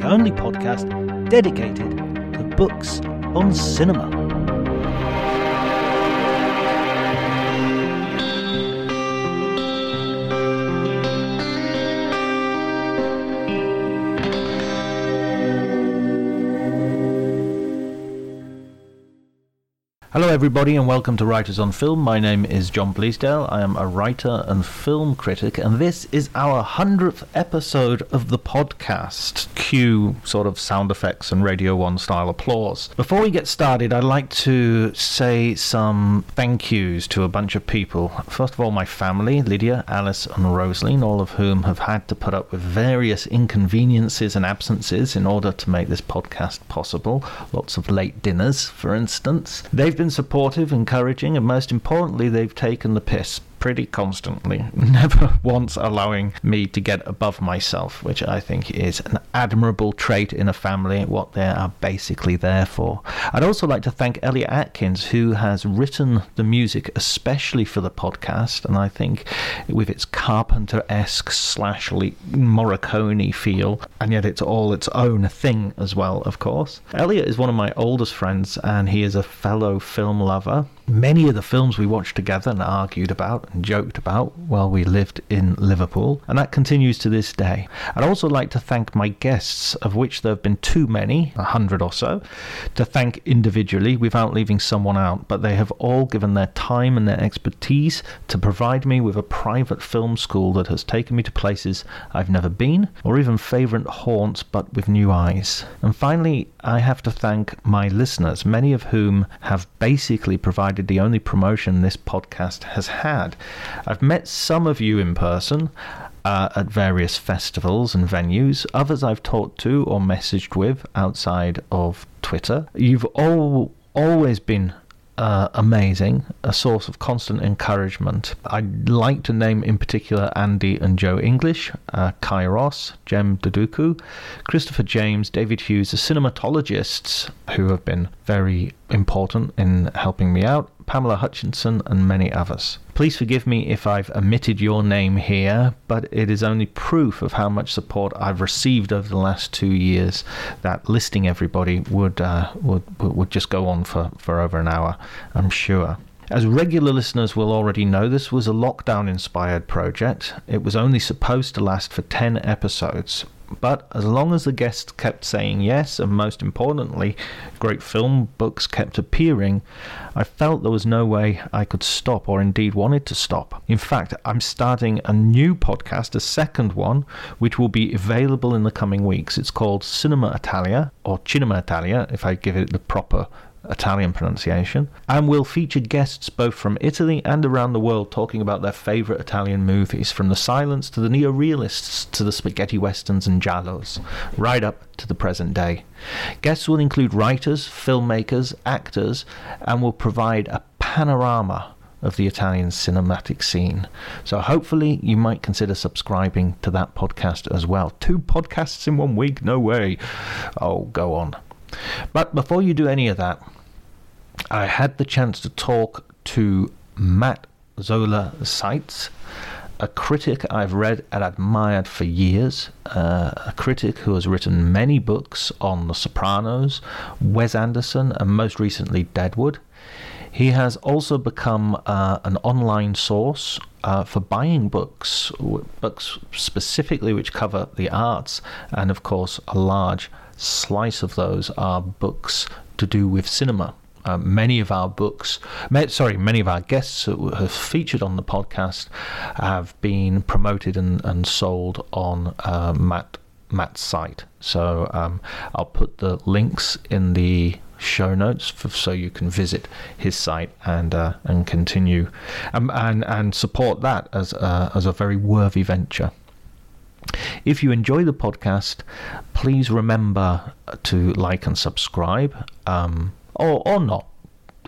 the only podcast dedicated to books on cinema. Hello, everybody, and welcome to Writers on Film. My name is John Bleasdale. I am a writer and film critic, and this is our 100th episode of the podcast. Cue sort of sound effects and Radio 1 style applause. Before we get started, I'd like to say some thank yous to a bunch of people. First of all, my family, Lydia, Alice, and Rosaline, all of whom have had to put up with various inconveniences and absences in order to make this podcast possible. Lots of late dinners, for instance. They've been supportive, encouraging, and most importantly, they've taken the piss pretty constantly, never once allowing me to get above myself, which I think is an admirable trait in a family, what they are basically there for. I'd also like to thank Elliot Atkins, who has written the music especially for the podcast, and I think with its Carpenter esque slash Morricone feel, and yet it's all its own thing as well, of course. Elliot is one of my oldest friends, and he is a fellow film lover. Many of the films we watched together and argued about and joked about while we lived in Liverpool, and that continues to this day. I'd also like to thank my guests, of which there have been too many, a hundred or so, to thank individually without leaving someone out, but they have all given their time and their expertise to provide me with a private film school that has taken me to places I've never been, or even favourite haunts but with new eyes. And finally, I have to thank my listeners, many of whom have basically provided the only promotion this podcast has had. I've met some of you in person. Uh, at various festivals and venues, others I've talked to or messaged with outside of Twitter. You've all always been uh, amazing, a source of constant encouragement. I'd like to name in particular Andy and Joe English, uh, Kai Ross, Jem Duducu, Christopher James, David Hughes, the cinematologists who have been very important in helping me out, Pamela Hutchinson, and many others. Please forgive me if I've omitted your name here, but it is only proof of how much support I've received over the last two years that listing everybody would uh, would would just go on for, for over an hour, I'm sure. As regular listeners will already know, this was a lockdown inspired project. It was only supposed to last for 10 episodes, but as long as the guests kept saying yes, and most importantly, great film books kept appearing, I felt there was no way I could stop or indeed wanted to stop. In fact, I'm starting a new podcast, a second one, which will be available in the coming weeks. It's called Cinema Italia, or Cinema Italia, if I give it the proper Italian pronunciation. And we'll feature guests both from Italy and around the world talking about their favourite Italian movies, from the silence to the neo-realists to the spaghetti westerns and giallos, right up to the present day. Guests will include writers, filmmakers, actors, and will provide a panorama of the Italian cinematic scene. So hopefully you might consider subscribing to that podcast as well. Two podcasts in one week? No way. Oh, go on. But before you do any of that, I had the chance to talk to Matt Zoller Seitz, a critic I've read and admired for years, uh, a critic who has written many books on The Sopranos, Wes Anderson, and most recently Deadwood. He has also become uh, an online source uh, for buying books, books specifically which cover the arts, and of course, a large slice of those are books to do with cinema. Uh, many of our books, sorry, many of our guests who have featured on the podcast have been promoted and, and sold on uh, Matt Matt's site. So um, I'll put the links in the show notes for, so you can visit his site and uh, and continue um, and and support that as a, as a very worthy venture. If you enjoy the podcast, please remember to like and subscribe, um, or or not.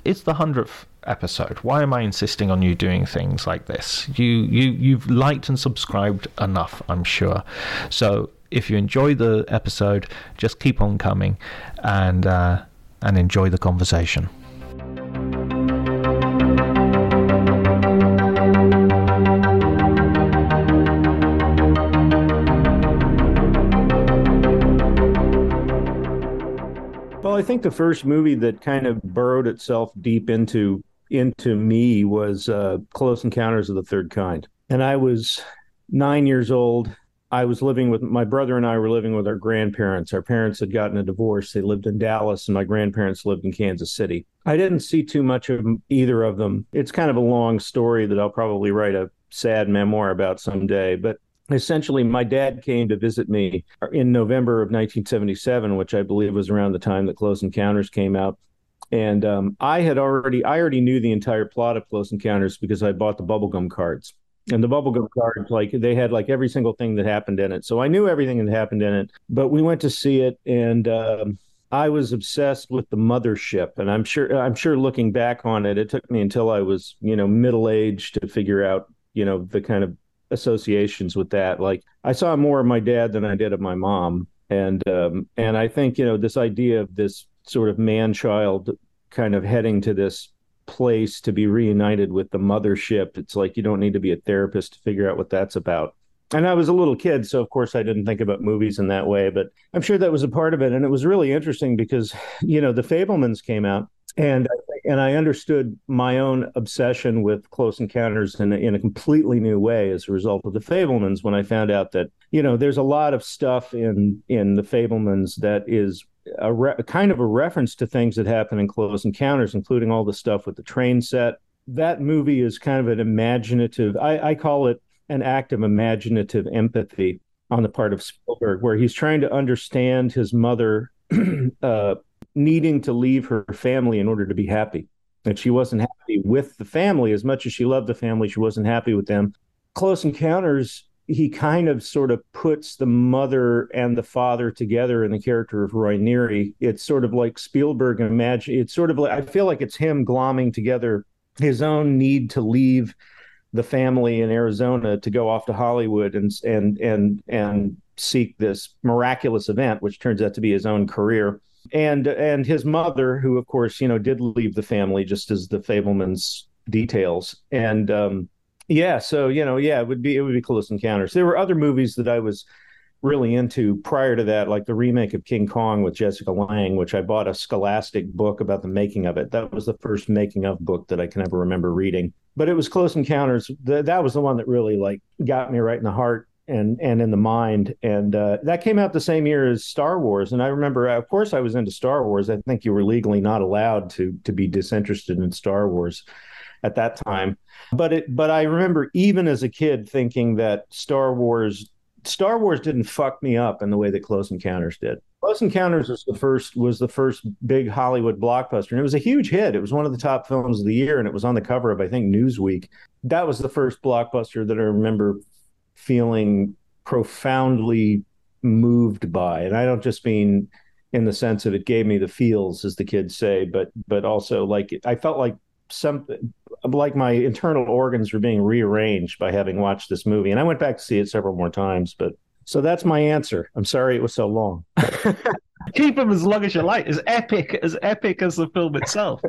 It's the hundredth episode. Why am I insisting on you doing things like this? You you you've liked and subscribed enough, I'm sure. So if you enjoy the episode, just keep on coming, and. Uh, and enjoy the conversation. I think the first movie that kind of burrowed itself deep into into me was uh, Close Encounters of the Third Kind, and I was nine years old I was living with my brother and I were living with our grandparents. Our parents had gotten a divorce. They lived in Dallas, and my grandparents lived in Kansas City. I didn't see too much of either of them. It's kind of a long story that I'll probably write a sad memoir about someday. But essentially, my dad came to visit me in November of 1977, which I believe was around the time that Close Encounters came out. And um, I had already, I already knew the entire plot of Close Encounters because I bought the bubblegum cards. And the bubblegum cards like they had like every single thing that happened in it. So i knew everything that happened in it but we went to see it and um, i was obsessed with the mothership. And i'm sure i'm sure looking back on it it took me until i was you know middle aged to figure out you know the kind of associations with that like i saw more of my dad than i did of my mom and um, and i think you know this idea of this sort of man child kind of heading to this place to be reunited with the mothership. It's like you don't need to be a therapist to figure out what that's about. And I was a little kid, so of course I didn't think about movies in that way, but I'm sure that was a part of it. And it was really interesting because, you know, the Fabelmans came out and and I understood my own obsession with Close Encounters in a, in a completely new way as a result of the Fabelmans. When I found out that you know there's a lot of stuff in in the Fabelmans that is a, re- kind of a reference to things that happen in Close Encounters, including all the stuff with the train set. That movie is kind of an imaginative. I, I call it an act of imaginative empathy on the part of Spielberg, where he's trying to understand his mother uh, needing to leave her family in order to be happy. And she wasn't happy with the family as much as she loved the family. She wasn't happy with them. Close Encounters he kind of sort of puts the mother and the father together in the character of Roy Neary. It's sort of like Spielberg imagine. It's sort of like I feel like it's him glomming together his own need to leave the family in Arizona to go off to Hollywood and and and and seek this miraculous event, which turns out to be his own career. And and his mother, who of course you know did leave the family, just as the Fabelmans details, and um, yeah, so you know, yeah, it would be it would be Close Encounters. There were other movies that I was really into prior to that, like the remake of King Kong with Jessica Lange, which I bought a Scholastic book about the making of it. That was the first making of book that I can ever remember reading. But it was Close Encounters. Th- that was the one that really like got me right in the heart and and in the mind. And uh, that came out the same year as Star Wars. And I remember, of course, I was into Star Wars. I think you were legally not allowed to to be disinterested in Star Wars at that time. But it but I remember even as a kid thinking that Star Wars Star Wars didn't fuck me up in the way that Close Encounters did. Close Encounters was the first was the first big Hollywood blockbuster, and it was a huge hit. It was one of the top films of the year, and it was on the cover of I think Newsweek. That was the first blockbuster that I remember feeling profoundly moved by, and I don't just mean in the sense of it gave me the feels, as the kids say, but but also like I felt like some like my internal organs were being rearranged by having watched this movie, and I went back to see it several more times, but so that's my answer. I'm sorry it was so long. Keep them as long as you like. As epic as epic as the film itself.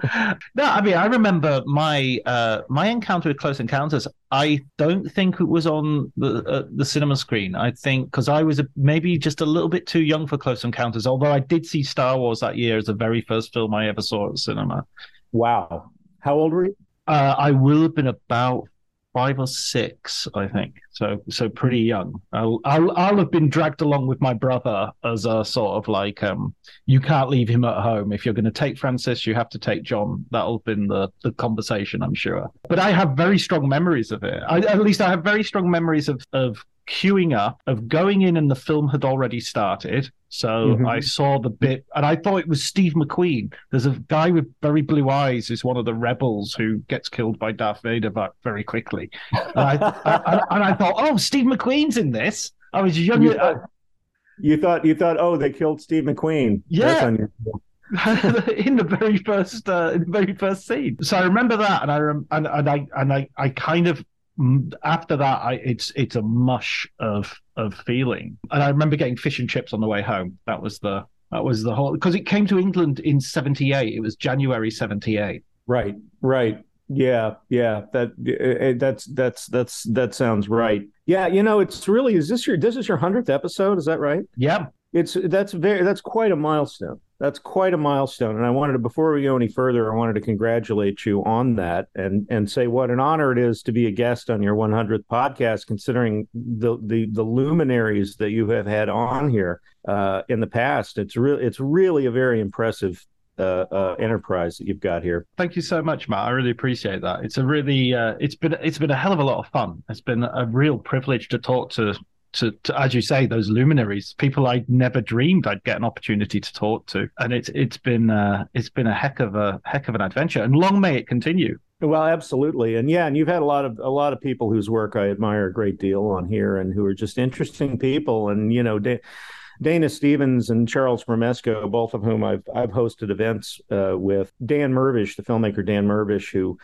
no, I mean I remember my uh, my encounter with Close Encounters. I don't think it was on the uh, the cinema screen. I think because I was a, maybe just a little bit too young for Close Encounters. Although I did see Star Wars that year as the very first film I ever saw at cinema. Wow, how old were you? Uh, I will have been about five or six, I think. So so pretty young. I'll, I'll I'll have been dragged along with my brother as a sort of like um you can't leave him at home. If you're going to take Francis, you have to take John. That'll have been the the conversation, I'm sure. But I have very strong memories of it. I, at least I have very strong memories of of queuing up, of going in and the film had already started. So mm-hmm. I saw the bit and I thought it was Steve McQueen. There's a guy with very blue eyes is one of the rebels who gets killed by Darth Vader very quickly. And I, I, and I thought, oh, Steve McQueen's in this. I was young. You thought, you thought, you thought, oh, they killed Steve McQueen. Yeah. in the very first uh, in the very first scene. So I remember that, and I rem- and, and I and I I kind of after that, I, it's it's a mush of of feeling. And I remember getting fish and chips on the way home. That was the that was the whole because it came to England in '78. It was January '78. Right, right. Yeah, yeah. That uh, that's that's that's that sounds right. Yeah, you know, it's really is this your this is your hundredth episode? Is that right? Yeah. It's that's very that's quite a milestone that's quite a milestone and i wanted to before we go any further i wanted to congratulate you on that and and say what an honor it is to be a guest on your 100th podcast considering the the, the luminaries that you have had on here uh, in the past it's really it's really a very impressive uh, uh, enterprise that you've got here. Thank you so much, Matt. I really appreciate that. It's a really, uh, it's been, it's been a hell of a lot of fun. It's been a real privilege to talk to to, to, as you say, those luminaries, people I never dreamed I'd get an opportunity to talk to, and it's it's been uh, it's been a heck of a heck of an adventure, and long may it continue. Well, absolutely, and yeah, and you've had a lot of a lot of people whose work I admire a great deal on here, and who are just interesting people, and you know. Da- Dana Stevens and Charles Bramesco, both of whom I've I've hosted events uh, with. Dan Mirvish, the filmmaker Dan Mirvish, who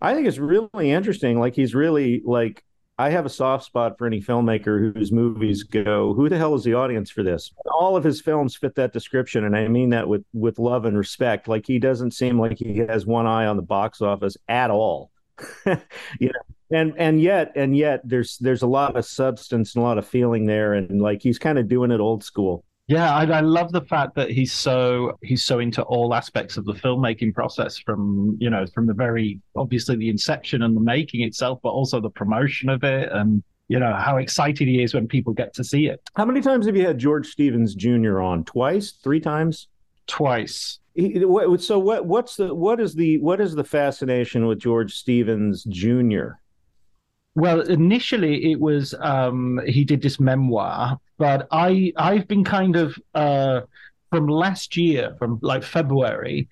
I think is really interesting. Like he's really like I have a soft spot for any filmmaker whose movies go, who the hell is the audience for this? All of his films fit that description, and I mean that with with love and respect. Like he doesn't seem like he has one eye on the box office at all. you know, and and yet and yet there's there's a lot of substance and a lot of feeling there, and like he's kind of doing it old school. Yeah, I, I, love the fact that he's so he's so into all aspects of the filmmaking process, from you know from the very obviously the inception and the making itself, but also the promotion of it, and you know how excited he is when people get to see it. How many times have you had George Stevens Jr. on? Twice, three times? Twice. He, so what? What's the what is the what is the fascination with George Stevens Jr. Well, initially it was um, he did this memoir, but I I've been kind of uh, from last year, from like February,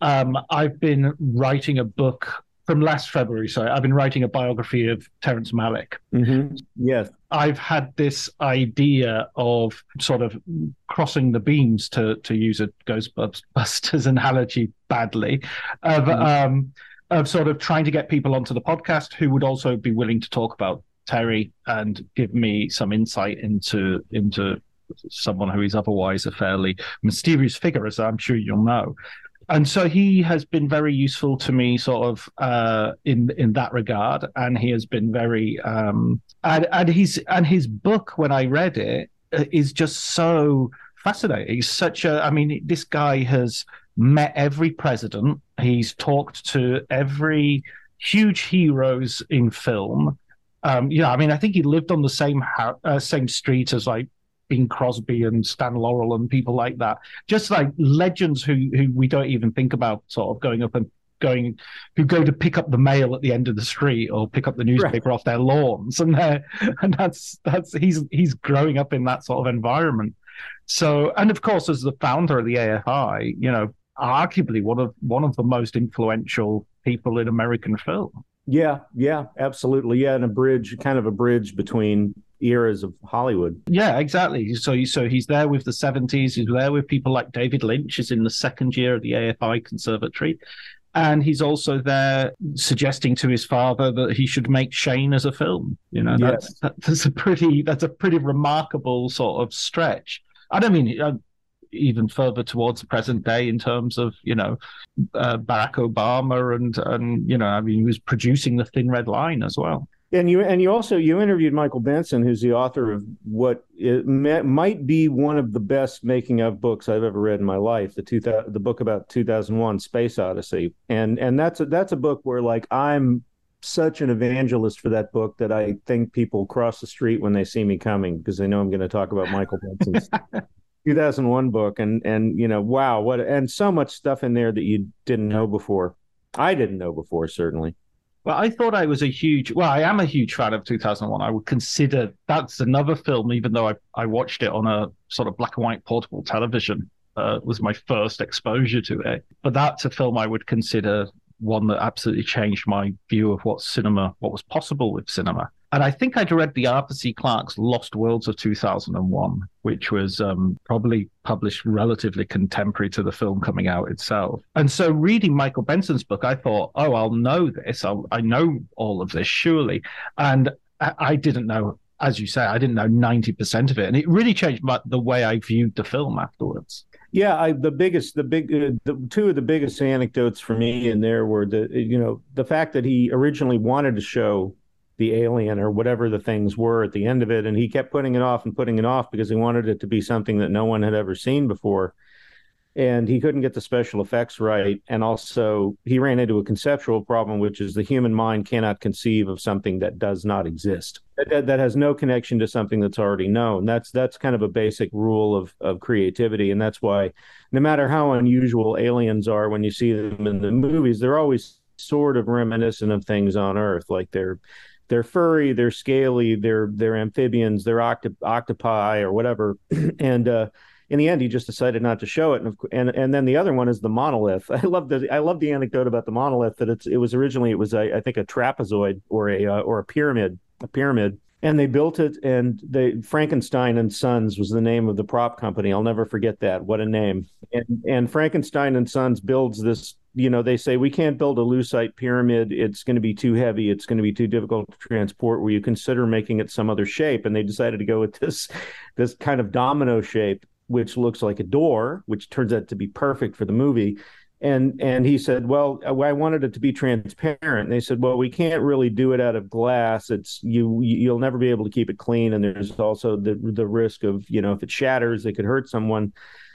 um, I've been writing a book from last February. Sorry, I've been writing a biography of Terrence Malick. Mm-hmm. Yes, I've had this idea of sort of crossing the beams to to use a Ghostbusters analogy badly of. Mm-hmm. Um, of sort of trying to get people onto the podcast who would also be willing to talk about Terry and give me some insight into into someone who is otherwise a fairly mysterious figure, as I'm sure you'll know. And so he has been very useful to me, sort of uh, in in that regard, and he has been very um, and and he's and his book when I read it uh, just so fascinating. He's such a, I mean, this guy has met every president. He's talked to every huge heroes in film. Um, you know, I mean, I think he lived on the same ha- uh, same street as like Bing Crosby and Stan Laurel and people like that. Just like legends who who we don't even think about, sort of going up and going, who go to pick up the mail at the end of the street or pick up the newspaper right. off their lawns, and they and that's that's he's he's growing up in that sort of environment. So, and of course, as the founder of the AFI, you know, arguably one of one of the most influential people in American film. Yeah, yeah, absolutely. Yeah, and a bridge, kind of a bridge between eras of Hollywood. Yeah, exactly. So, so he's there with the 70s. He's there with people like David Lynch, is in the second year of the AFI Conservatory. And he's also there suggesting to his father that he should make Shane as a film. You know, that's, yes. that, that's a pretty that's a pretty remarkable sort of stretch. I don't mean even further towards the present day in terms of you know uh, Barack Obama and and you know I mean he was producing the Thin Red Line as well. And you and you also you interviewed Michael Benson, who's the author of what may, might be one of the best making of books I've ever read in my life. The two the book about 2001 Space Odyssey, and and that's a, that's a book where like I'm such an evangelist for that book that I think people cross the street when they see me coming because they know I'm going to talk about Michael Benson's 2001 book and and you know wow what and so much stuff in there that you didn't know before. I didn't know before certainly. Well i thought i was a huge well i am a huge fan of 2001 i would consider that's another film even though i, I watched it on a sort of black and white portable television uh, was my first exposure to it. But that's a film i would consider one that absolutely changed my view of what cinema what was possible with cinema and I think I'd read the Arthur C. Clarke's Lost Worlds of 2001, which was um, probably published relatively contemporary to the film coming out itself. And so, reading Michael Benson's book, I thought, oh, I'll know this. I'll, I know all of this, surely. And I, I didn't know, as you say, I didn't know 90% of it. And it really changed my, the way I viewed the film afterwards. Yeah, I, the biggest, the big, uh, the two of the biggest anecdotes for me in there were the, you know, the fact that he originally wanted to show the alien or whatever the things were at the end of it. And he kept putting it off and putting it off because he wanted it to be something that no one had ever seen before. And he couldn't get the special effects right. And also, he ran into a conceptual problem, which is the human mind cannot conceive of something that does not exist, that, that has no connection to something that's already known. That's that's kind of a basic rule of of creativity, and that's why, no matter how unusual aliens are when you see them in the movies, they're always sort of reminiscent of things on Earth, like they're they're furry, they're scaly, they're they're amphibians, they're octo- octopi or whatever. and uh, in the end, he just decided not to show it. And, and and then the other one is the monolith. I love the I love the anecdote about the monolith that it's it was originally it was a, I think a trapezoid or a uh, or a pyramid a pyramid and they built it and they frankenstein and sons was the name of the prop company. I'll never forget that. What a name. And and frankenstein and sons builds this you know they say we can't build a lucite pyramid. It's going to be too heavy. It's going to be too difficult to transport. Will you consider making it some other shape? And they decided to go with this this kind of domino shape which looks like a door which turns out to be perfect for the movie and and he said well i wanted it to be transparent. And they said well we can't really do it out of glass. It's you you'll never be able to keep it clean and there's also the the risk of you know if it shatters it could hurt someone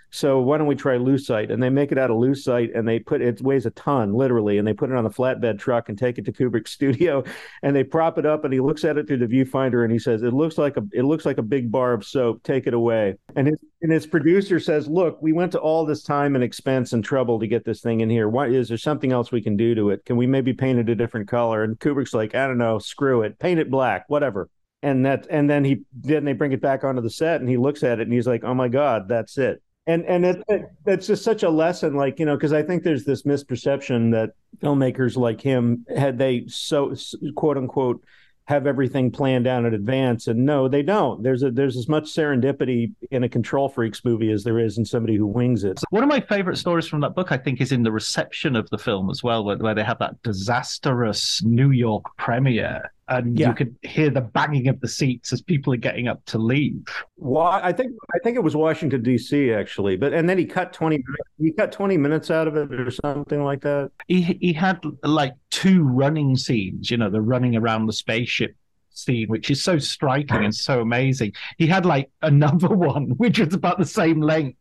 so why don't we try lucite? And they make it out of lucite, and they put it weighs a ton, literally, and they put it on a flatbed truck and take it to Kubrick's studio, and they prop it up, and he looks at it through the viewfinder, and he says, "It looks like a it looks like a big bar of soap. Take it away." And his and his producer says, "Look, we went to all this time and expense and trouble to get this thing in here. Why is there something else we can do to it? Can we maybe paint it a different color?" And Kubrick's like, "I don't know, screw it, paint it black, whatever." And that and then he then they bring it back onto the set, and he looks at it, and he's like, "Oh my god, that's it." And and it, it, it's just such a lesson like you know because i think there's this misperception that filmmakers like him had they so quote unquote have everything planned out in advance and no they don't there's a there's as much serendipity in a control freaks movie as there is in somebody who wings it one of my favorite stories from that book i think is in the reception of the film as well where, where they have that disastrous new york premiere and yeah. you could hear the banging of the seats as people are getting up to leave. Well, I think I think it was Washington D.C. actually, but and then he cut twenty he cut twenty minutes out of it or something like that. He he had like two running scenes, you know, the running around the spaceship scene, which is so striking and so amazing. He had like another one which was about the same length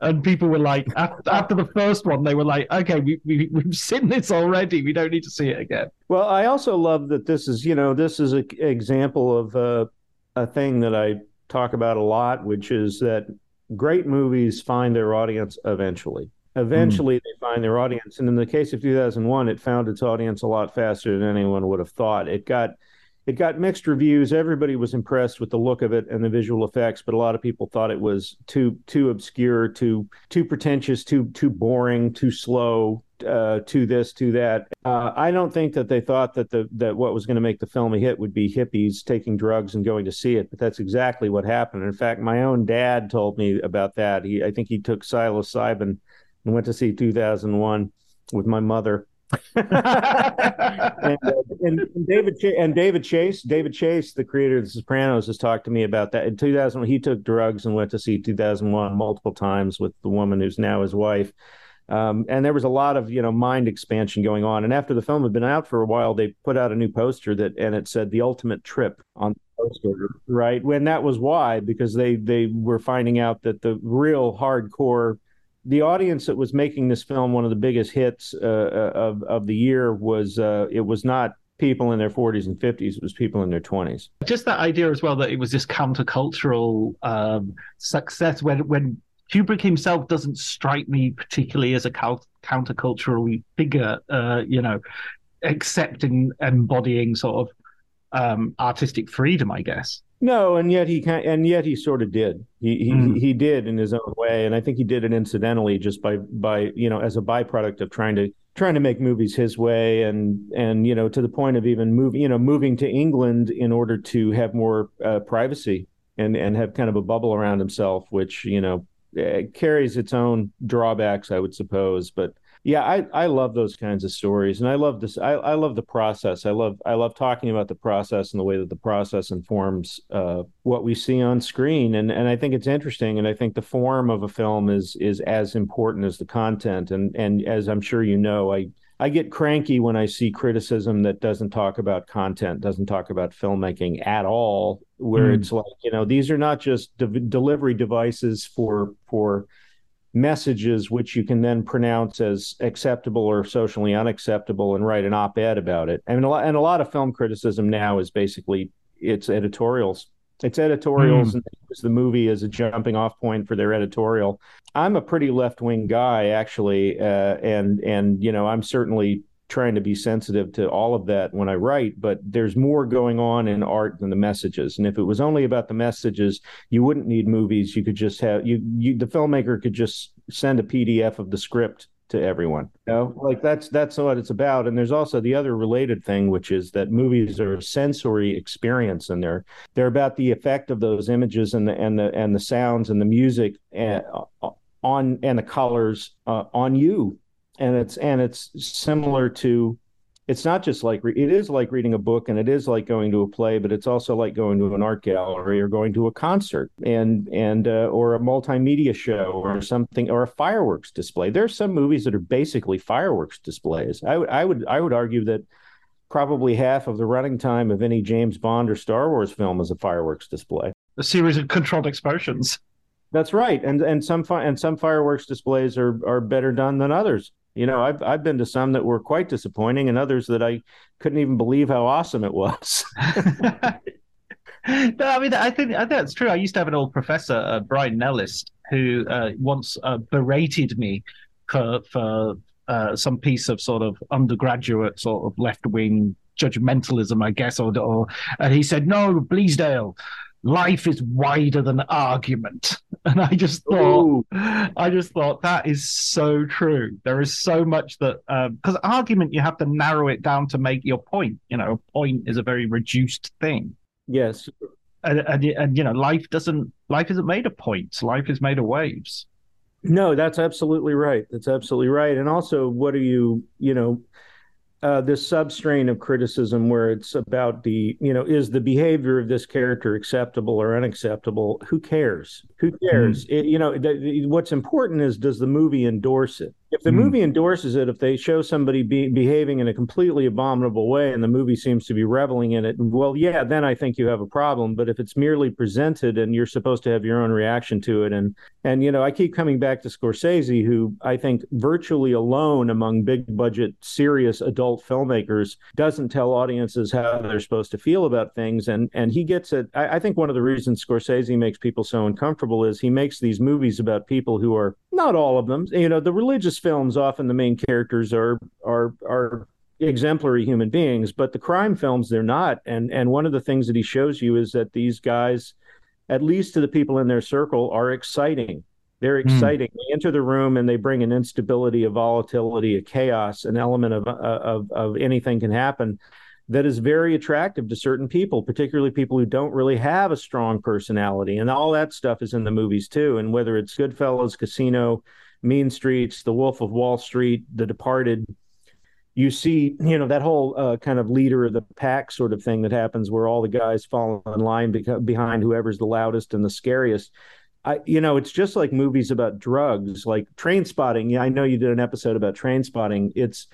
and people were like after, after, the first one they were like okay we, we, we've seen this already. We don't need to see it again. Well i also love that this is you know this is an example of uh, a thing that i talk about a lot which is that great movies find their audience eventually eventually mm. they find their audience and in the case of 2001 it found its audience a lot faster than anyone would have thought it got it got mixed reviews. Everybody was impressed with the look of it and the visual effects, but a lot of people thought it was too too obscure, too too pretentious, too too boring, too slow, uh, to this, to that. Uh, I don't think that they thought that the that what was going to make the film a hit would be hippies taking drugs and going to see it, but that's exactly what happened. In fact, my own dad told me about that. He, I think he took psilocybin and went to see 2001 with my mother. and, uh, and, and, David Ch- and David Chase, David Chase, the creator of The Sopranos, has talked to me about that. In 2000, he took drugs and went to see 2001 multiple times with the woman who's now his wife. Um, and there was a lot of you know mind expansion going on. And after the film had been out for a while, they put out a new poster that and it said "The Ultimate Trip" on the poster, right? When that was why because they they were finding out that the real hardcore the audience that was making this film one of the biggest hits uh, uh of of the year was uh, it was not people in their 40s and 50s it was people in their 20s just that idea as well that it was this countercultural um, success when when Kubrick himself doesn't strike me particularly as a countercultural figure, uh, you know, accepting, embodying sort of um, artistic freedom, I guess. No, and yet he can, and yet he sort of did. He he, mm. he did in his own way, and I think he did it incidentally, just by by you know as a byproduct of trying to trying to make movies his way, and and you know to the point of even moving you know moving to England in order to have more uh, privacy and and have kind of a bubble around himself, which you know carries its own drawbacks, I would suppose. But yeah, I, I love those kinds of stories, and I love this. I, I love the process. I love I love talking about the process and the way that the process informs uh, what we see on screen. And and I think it's interesting. And I think the form of a film is is as important as the content. And and as I'm sure you know, I I get cranky when I see criticism that doesn't talk about content, doesn't talk about filmmaking at all. Where mm. it's like, you know, these are not just de- delivery devices for for messages which you can then pronounce as acceptable or socially unacceptable and write an op-ed about it. I mean, a lot, and a lot of film criticism now is basically it's editorials it's editorials mm. and use the movie as a jumping off point for their editorial. I'm a pretty left wing guy, actually, uh, and and you know I'm certainly trying to be sensitive to all of that when I write. But there's more going on in art than the messages. And if it was only about the messages, you wouldn't need movies. You could just have you, you the filmmaker could just send a PDF of the script to everyone. You know, like that's that's what it's about. And there's also the other related thing, which is that movies are a sensory experience, and they're they're about the effect of those images and the and the and the sounds and the music and, uh, on and the colors uh, on you. And it's and it's similar to it's not just like it is like reading a book and it is like going to a play but it's also like going to an art gallery or going to a concert and and uh, or a multimedia show or something or a fireworks display. There's some movies that are basically fireworks displays. I would i would i would argue that probably half of the running time of any james bond or star wars film is a fireworks display. A series of controlled explosions. That's right. And and some fi- and some fireworks displays are are better done than others you know, I've I've been to some that were quite disappointing, and others that I couldn't even believe how awesome it was. no, I mean, I think I think that's true. I used to have an old professor, uh, Brian Nellis, who uh, once uh, berated me for for uh, some piece of sort of undergraduate sort of left wing judgmentalism, I guess, or, or and he said, "No, Bleasdale, life is wider than argument. And i just thought Ooh. i just thought that is so true. There is so much that because um, argument you have to narrow it down to make your point you know a point is a very reduced thing. Yes. And, and, and you know life doesn't life isn't made of points. Life is made of waves. No that's absolutely right. That's absolutely right. And also what are you you know uh, this substrain of criticism where it's about the, you know, is the behavior of this character acceptable or unacceptable? Who cares? Who cares? Mm-hmm. It, you know, the, what's important is does the movie endorse it? If the mm. movie endorses it, if they show somebody be, behaving in a completely abominable way and the movie seems to be reveling in it, well, yeah, then I think you have a problem. But if it's merely presented and you're supposed to have your own reaction to it, and and you know, I keep coming back to Scorsese, who I think virtually alone among big budget, serious adult filmmakers doesn't tell audiences how they're supposed to feel about things, and and he gets it. I, I think one of the reasons Scorsese makes people so uncomfortable is he makes these movies about people who are not all of them, you know, the religious films often the main characters are are are exemplary human beings, but the crime films they're not. And and one of the things that he shows you is that these guys, at least to the people in their circle, are exciting. They're hmm. exciting. Mm. They enter the room and they bring an instability, a volatility, a chaos, an element of of of anything can happen that is very attractive to certain people, particularly people who don't really have a strong personality. And all that stuff is in the movies too. And whether it's Goodfellas, Casino, Mean Streets, The Wolf of Wall Street, The Departed, you see, you know, that whole uh, kind of leader of the pack sort of thing that happens where all the guys fall in line behind whoever's the loudest and the scariest. I, you know, it's just like movies about drugs, like Trainspotting. Yeah, I know you did an episode about Trainspotting. It's,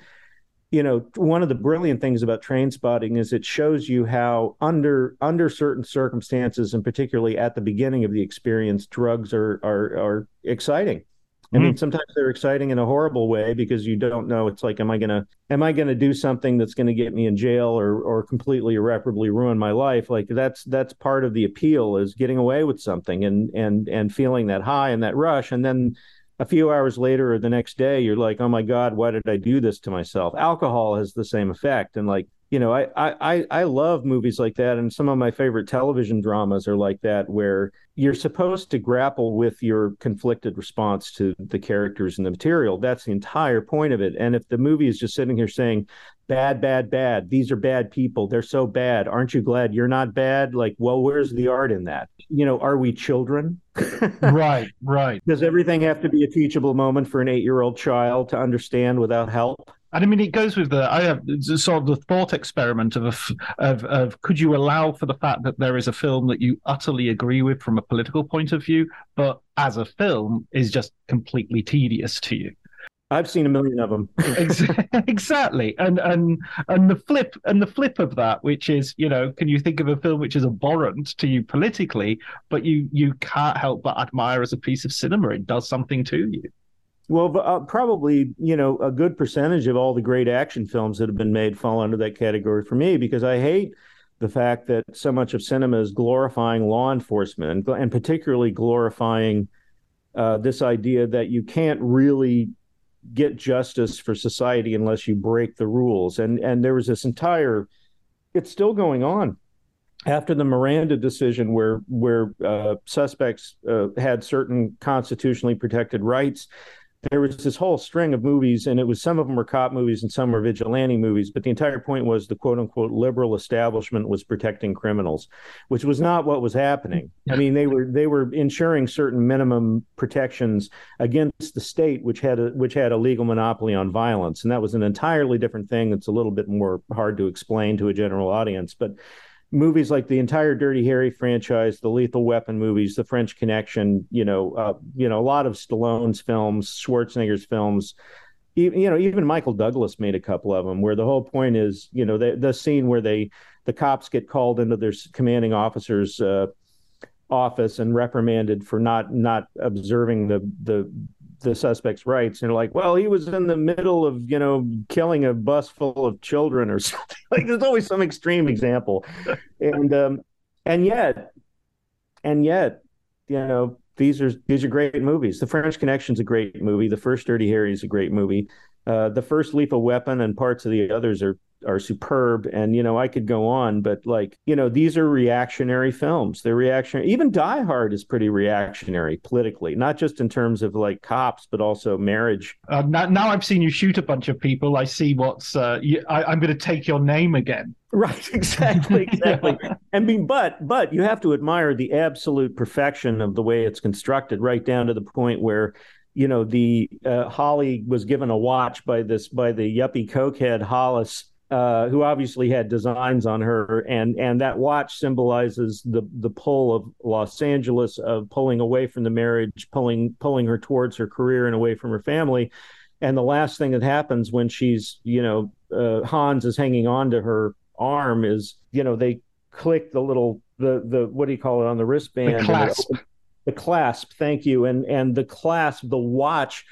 you know, one of the brilliant things about Trainspotting is it shows you how under under certain circumstances, and particularly at the beginning of the experience, drugs are are are exciting. I mean, mm-hmm. sometimes they're exciting in a horrible way because you don't know. It's like, am I gonna am I gonna do something that's gonna get me in jail or or completely irreparably ruin my life? Like that's that's part of the appeal is getting away with something and and and feeling that high and that rush, and then a few hours later or the next day, you're like, oh my god, why did I do this to myself? Alcohol has the same effect, and like you know, I, I I love movies like that, and some of my favorite television dramas are like that, where you're supposed to grapple with your conflicted response to the characters and the material. That's the entire point of it. And if the movie is just sitting here saying, "Bad, bad, bad," these are bad people. They're so bad. Aren't you glad you're not bad? Like, well, where's the art in that? You know, are we children? right, right. Does everything have to be a teachable moment for an eight-year-old child to understand without help? And I mean, it goes with the I have sort of the thought experiment of, a, of of could you allow for the fact that there is a film that you utterly agree with from a political point of view, but as a film is just completely tedious to you. I've seen a million of them. exactly, and and and the flip and the flip of that, which is you know, can you think of a film which is abhorrent to you politically, but you you can't help but admire as a piece of cinema? It does something to you. Well, uh, probably you know a good percentage of all the great action films that have been made fall under that category for me because I hate the fact that so much of cinema is glorifying law enforcement and, particularly glorifying uh, this idea that you can't really get justice for society unless you break the rules. And and there was this entire, it's still going on after the Miranda decision, where where uh, suspects uh, had certain constitutionally protected rights, there was this whole string of movies, and it was some of them were cop movies and some were vigilante movies. But the entire point was the quote unquote liberal establishment was protecting criminals, which was not what was happening. I mean, they were they were ensuring certain minimum protections against the state, which had a which had a legal monopoly on violence, and that was an entirely different thing. That's a little bit more hard to explain to a general audience, but movies like the entire Dirty Harry franchise, the Lethal Weapon movies, the French Connection, you know, uh, you know, a lot of Stallone's films, Schwarzenegger's films. Even, you know, even Michael Douglas made a couple of them where the whole point is, you know, the, the scene where they the cops get called into their commanding officer's uh, office and reprimanded for not not observing the the the suspect's rights. And like well he was in the middle of you know killing a bus full of children or something. Like there's always some extreme example. And um and yet and yet you know these are these are great movies. The french connection's a great movie. The first dirty harry is a great movie uh, the first lethal weapon and parts of the others are are superb. And you know i could go on but like you know these are reactionary films. They're reactionary even die hard is pretty reactionary politically not just in terms of like cops but also marriage. Uh, now, now i've seen you shoot a bunch of people. I see what's uh, you, I, am going to take your name again. Right. Exactly. Exactly. Yeah. and mean but but you have to admire the absolute perfection of the way it's constructed right down to the point where you know the uh, holly was given a watch by this by the yuppie cokehead hollis uh, who obviously had designs on her, and and that watch symbolizes the the pull of Los Angeles of pulling away from the marriage, pulling pulling her towards her career and away from her family. And the last thing that happens when she's, you know, uh, Hans is hanging on to her arm is, you know, they click the little the the what do you call it on the wristband? The clasp the clasp thank you and and the clasp the watch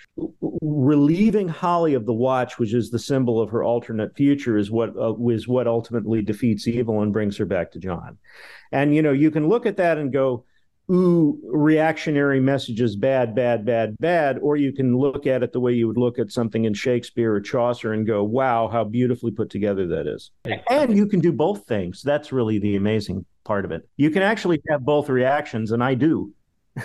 relieving holly of the watch which is the symbol of her alternate future is what uh, is what ultimately defeats evil and brings her back to john and you know you can look at that and go ooh, reactionary messages, bad, bad, bad, bad, or you can look at it the way you would look at something in Shakespeare or Chaucer and go, wow, how beautifully put together that is. And you can do both things. That's really the amazing part of it. You can actually have both reactions, and I do.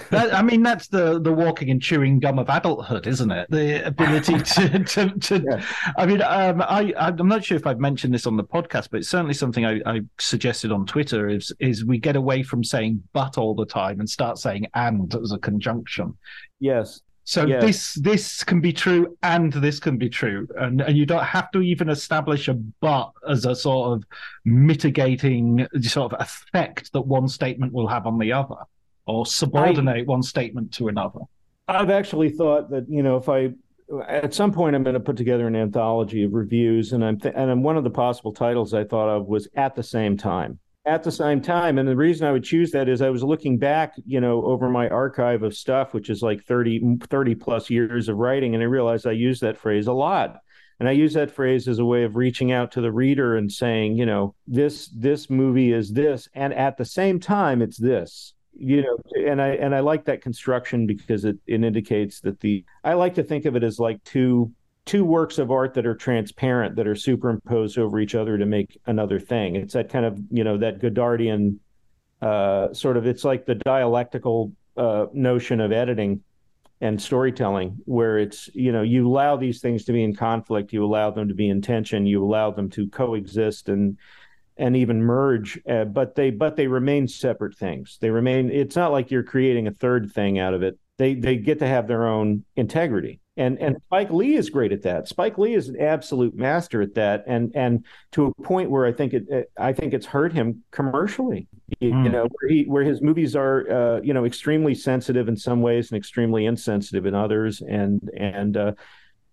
That, I mean, that's the the walking and chewing gum of adulthood, isn't it? The ability to to, to yeah. I mean, um, I I'm not sure if I've mentioned this on the podcast, but it's certainly something I, I suggested on Twitter. Is is we get away from saying but all the time and start saying and as a conjunction. Yes. So yes. this this can be true and this can be true, and and you don't have to even establish a but as a sort of mitigating sort of effect that one statement will have on the other or subordinate I, one statement to another? I've actually thought that you know if I at some point I'm going to put together an anthology of reviews, and I'm th- and one of the possible titles I thought of was at the same time. At the same time, and the reason I would choose that is I was looking back, you know, over my archive of stuff, which is like 30, 30 plus years of writing, and I realized I use that phrase a lot and i use that phrase as a way of reaching out to the reader and saying you know this this movie is this and at the same time it's this you know and i and i like that construction because it, it indicates that the i like to think of it as like two two works of art that are transparent that are superimposed over each other to make another thing. It's that kind of you know that godardian uh, sort of it's like the dialectical uh, notion of editing and storytelling where it's you know you allow these things to be in conflict you allow them to be in tension you allow them to coexist and and even merge uh, but they but they remain separate things they remain it's not like you're creating a third thing out of it they they get to have their own integrity and and Spike Lee is great at that. Spike Lee is an absolute master at that, and and to a point where I think it, I think it's hurt him commercially. You, mm. you know, where he where his movies are, uh, you know, extremely sensitive in some ways and extremely insensitive in others, and and uh,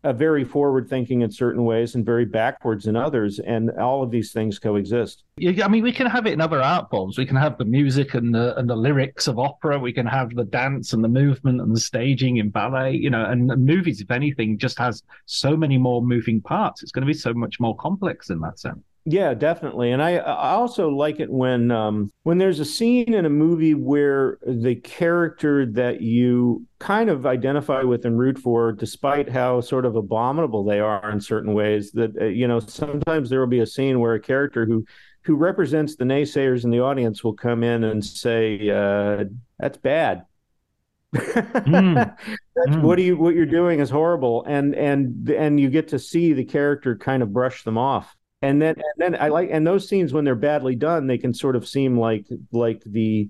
uh, very forward thinking in certain ways and very backwards in others and all of these things coexist. Yeah, i mean we can have it in other art forms. We can have the music and the and the lyrics of opera. We can have the dance and the movement and the staging in ballet you know and movies if anything just has so many more moving parts. It's going to be so much more complex in that sense yeah, definitely. And I, I also like it when um, when there's a scene in a movie where the character that you kind of identify with and root for, despite how sort of abominable they are in certain ways, that uh, you know sometimes there will be a scene where a character who who represents the naysayers in the audience will come in and say, uh, "That's bad." mm. That's mm. what you what you're doing is horrible, and and and you get to see the character kind of brush them off and then and then I like and those scenes when they're badly done, they can sort of seem like like the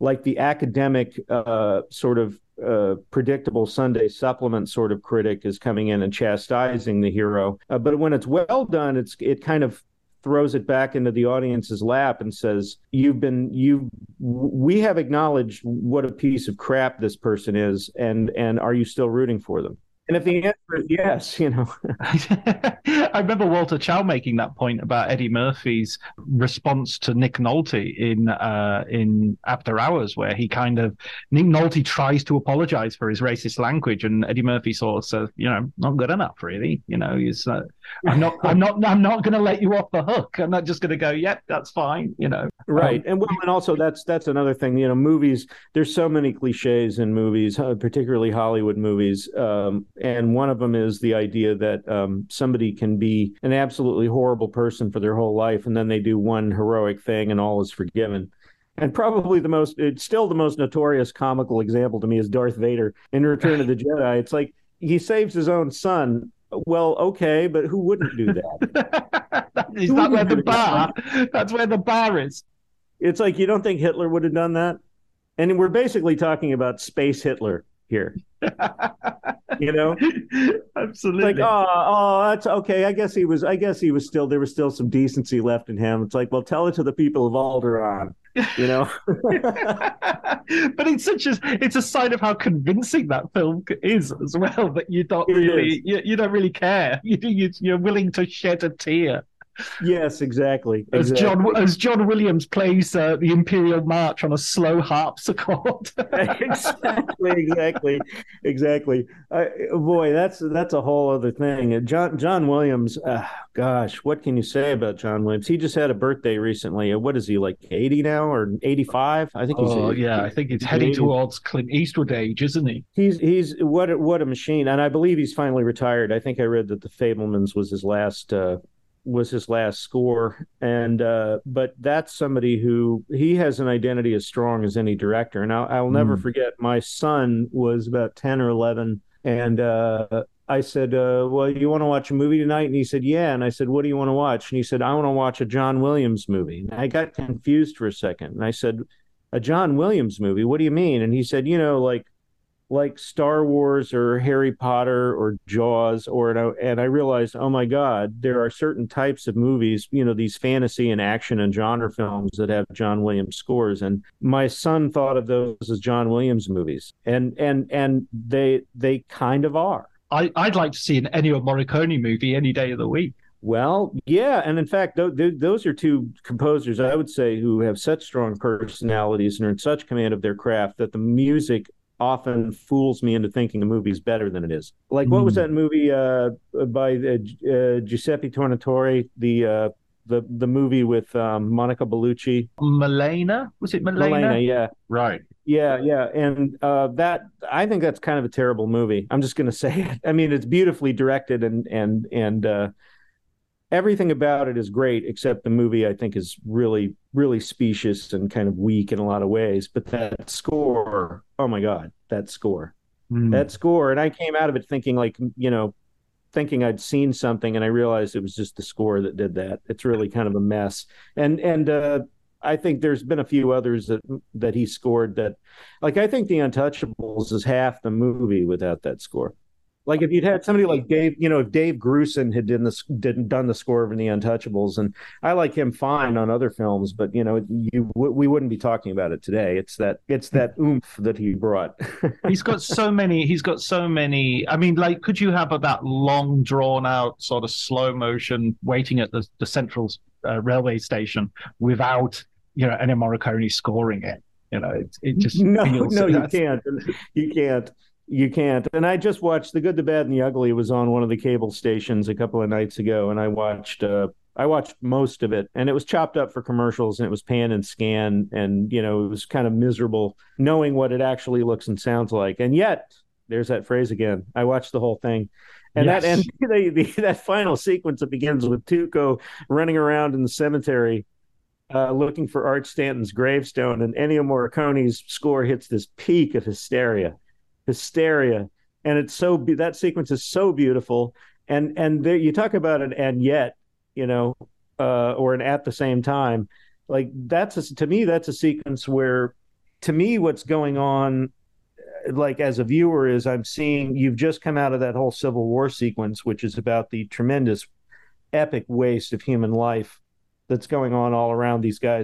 like the academic uh, sort of uh, predictable Sunday supplement sort of critic is coming in and chastising the hero. Uh, but when it's well done, it's it kind of throws it back into the audience's lap and says, "You've been you we have acknowledged what a piece of crap this person is, and and are you still rooting for them?" And if the answer is yes, you know. I remember Walter Chaw making that point about Eddie Murphy's response to Nick Nolte in uh, in 48 Hours, where he kind of Nick Nolte tries to apologize for his racist language, and Eddie Murphy sort of says, you know, not good enough, really. You know, he's uh, I'm not, I'm not, I'm not going to let you off the hook. I'm not just going to go, yep, that's fine. You know, right? Um, and well, and also that's that's another thing. You know, movies. There's so many cliches in movies, uh, particularly Hollywood movies. Um, and one of them is the idea that um, somebody can be an absolutely horrible person for their whole life, and then they do one heroic thing, and all is forgiven. And probably the most, it's still the most notorious comical example to me is Darth Vader in Return of the Jedi. It's like he saves his own son. Well, okay, but who wouldn't do that? is that where the bar? That? That's where the bar is. It's like you don't think Hitler would have done that, and we're basically talking about space Hitler here. you know, absolutely. Like, oh, oh, that's okay. I guess he was. I guess he was still. There was still some decency left in him. It's like, well, tell it to the people of Alderaan. You know, but it's such a it's a sign of how convincing that film is as well that you don't it really you, you, don't really care. You, you you're willing to shed a tear Yes, exactly. As exactly. John as John Williams plays uh, the Imperial March on a slow harpsichord. exactly, exactly, exactly. Uh, boy, that's that's a whole other thing. John John Williams. Uh, gosh, what can you say about John Williams? He just had a birthday recently. What is he like? Eighty now or eighty-five? I think he's. Oh yeah, I think he's heading 80. towards Clint Eastwood age, isn't he? He's he's what what a machine, and I believe he's finally retired. I think I read that The Fabelmans was his last. Uh, was his last score. And uh, but that's somebody who he has an identity as strong as any director. And i'll, I'll never mm. forget my son was about 10 or 11 and uh, i said uh, well you want to watch a movie tonight? And he said yeah. And i said what do you want to watch? And he said i want to watch a john williams movie. And i got confused for a second. And i said a john williams movie? What do you mean? And he said you know like like Star Wars or Harry Potter or Jaws or and I realized oh my god there are certain types of movies you know these fantasy and action and genre films that have John Williams scores. And my son thought of those as John Williams movies. And and and they they kind of are. I, I'd like to see an Ennio Morricone movie any day of the week. Well, yeah, and in fact, th- th- those are two composers I would say who have such strong personalities and are in such command of their craft that the music often fools me into thinking the movie's better than it is. Like what was hmm. that movie uh, by uh, uh, Giuseppe Tornatore? The uh, the the movie with um, Monica Bellucci. Malena was it Malena? Malena, yeah. Right. Yeah, yeah, and uh, that I think that's kind of a terrible movie. I'm just going to say it. I mean, it's beautifully directed and and and uh, everything about it is great except the movie i think is really really specious and kind of weak in a lot of ways but that score oh my god that score mm. that score and i came out of it thinking like you know thinking i'd seen something and i realized it was just the score that did that it's really kind of a mess and and uh I think there's been a few others that that he scored that, like I think The Untouchables is half the movie without that score. Like if you'd had somebody like Dave, you know, if Dave Grusin had done this, didn't done the score of The Untouchables, and I like him fine on other films, but you know, you we wouldn't be talking about it today. It's that it's that oomph that he brought. he's got so many. He's got so many. I mean, like, could you have a, that long, drawn out sort of slow motion waiting at the the central uh, railway station without you know Ennio Morricone scoring it? You know, it, it just no, no, you can't. You can't. You can't. And I just watched The Good, the Bad, and the Ugly was on one of the cable stations a couple of nights ago, and I watched uh, I watched most of it, and it was chopped up for commercials, and it was pan and scan, and you know it was kind of miserable knowing what it actually looks and sounds like. And yet, there's that phrase again. I watched the whole thing, and yes. that and the, the, that final sequence that begins with Tuco running around in the cemetery uh, looking for Arch Stanton's gravestone, and Ennio Morricone's score hits this peak of hysteria hysteria. And it's so that sequence is so beautiful. And and there you talk about it and yet you know uh or an at the same time. Like that's a, to me that's a sequence where to me what's going on like as a viewer is i'm seeing you've just come out of that whole civil war sequence which is about the tremendous epic waste of human life that's going on all around these guys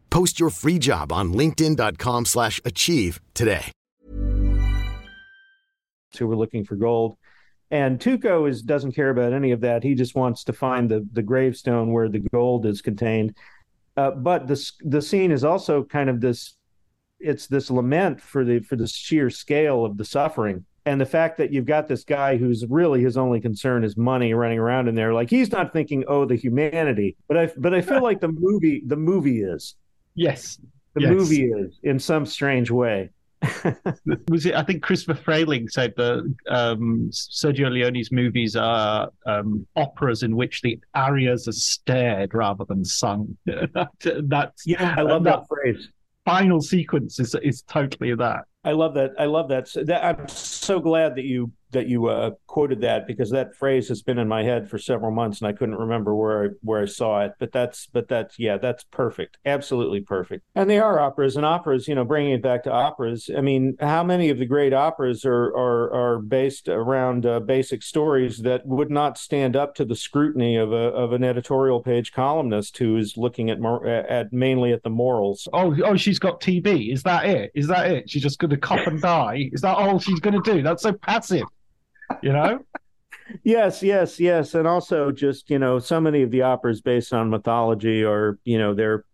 Post your free job on linkedin.com slash achieve today. So we're looking for gold. And Tuco is doesn't care about any of that. He just wants to find the, the gravestone where the gold is contained. Uh, but the, the scene is also kind of this it's this lament for the for the sheer scale of the suffering and the fact that you've got this guy who's really his only concern is money running around in there like he's not thinking oh the humanity but i but i feel like the movie the movie is yes the yes. movie is in some strange way was it? I think Christopher Frayling said that um, Sergio Leone's movies are um, operas in which the arias are stared rather than sung. That's yeah, I love that, that phrase. Final sequence is is totally that. I love that. I love that. that I'm so glad that you that you uh, quoted that because that phrase has been in my head for several months and I couldn't remember where I, where I saw it. But that's but that's yeah, that's perfect, absolutely perfect. And they are operas and operas. You know, bringing it back to operas. I mean, how many of the great operas are are are based around uh, basic stories that would not stand up to the scrutiny of a of an editorial page columnist who is looking at at mainly at the morals. Oh, oh, she's got TB. Is that it? Is that it? She's just going to cop and die. Is that all she's going to do? That's so passive you know? yes, yes, yes. And also just, you know, so many of the operas based on mythology are, you know, they're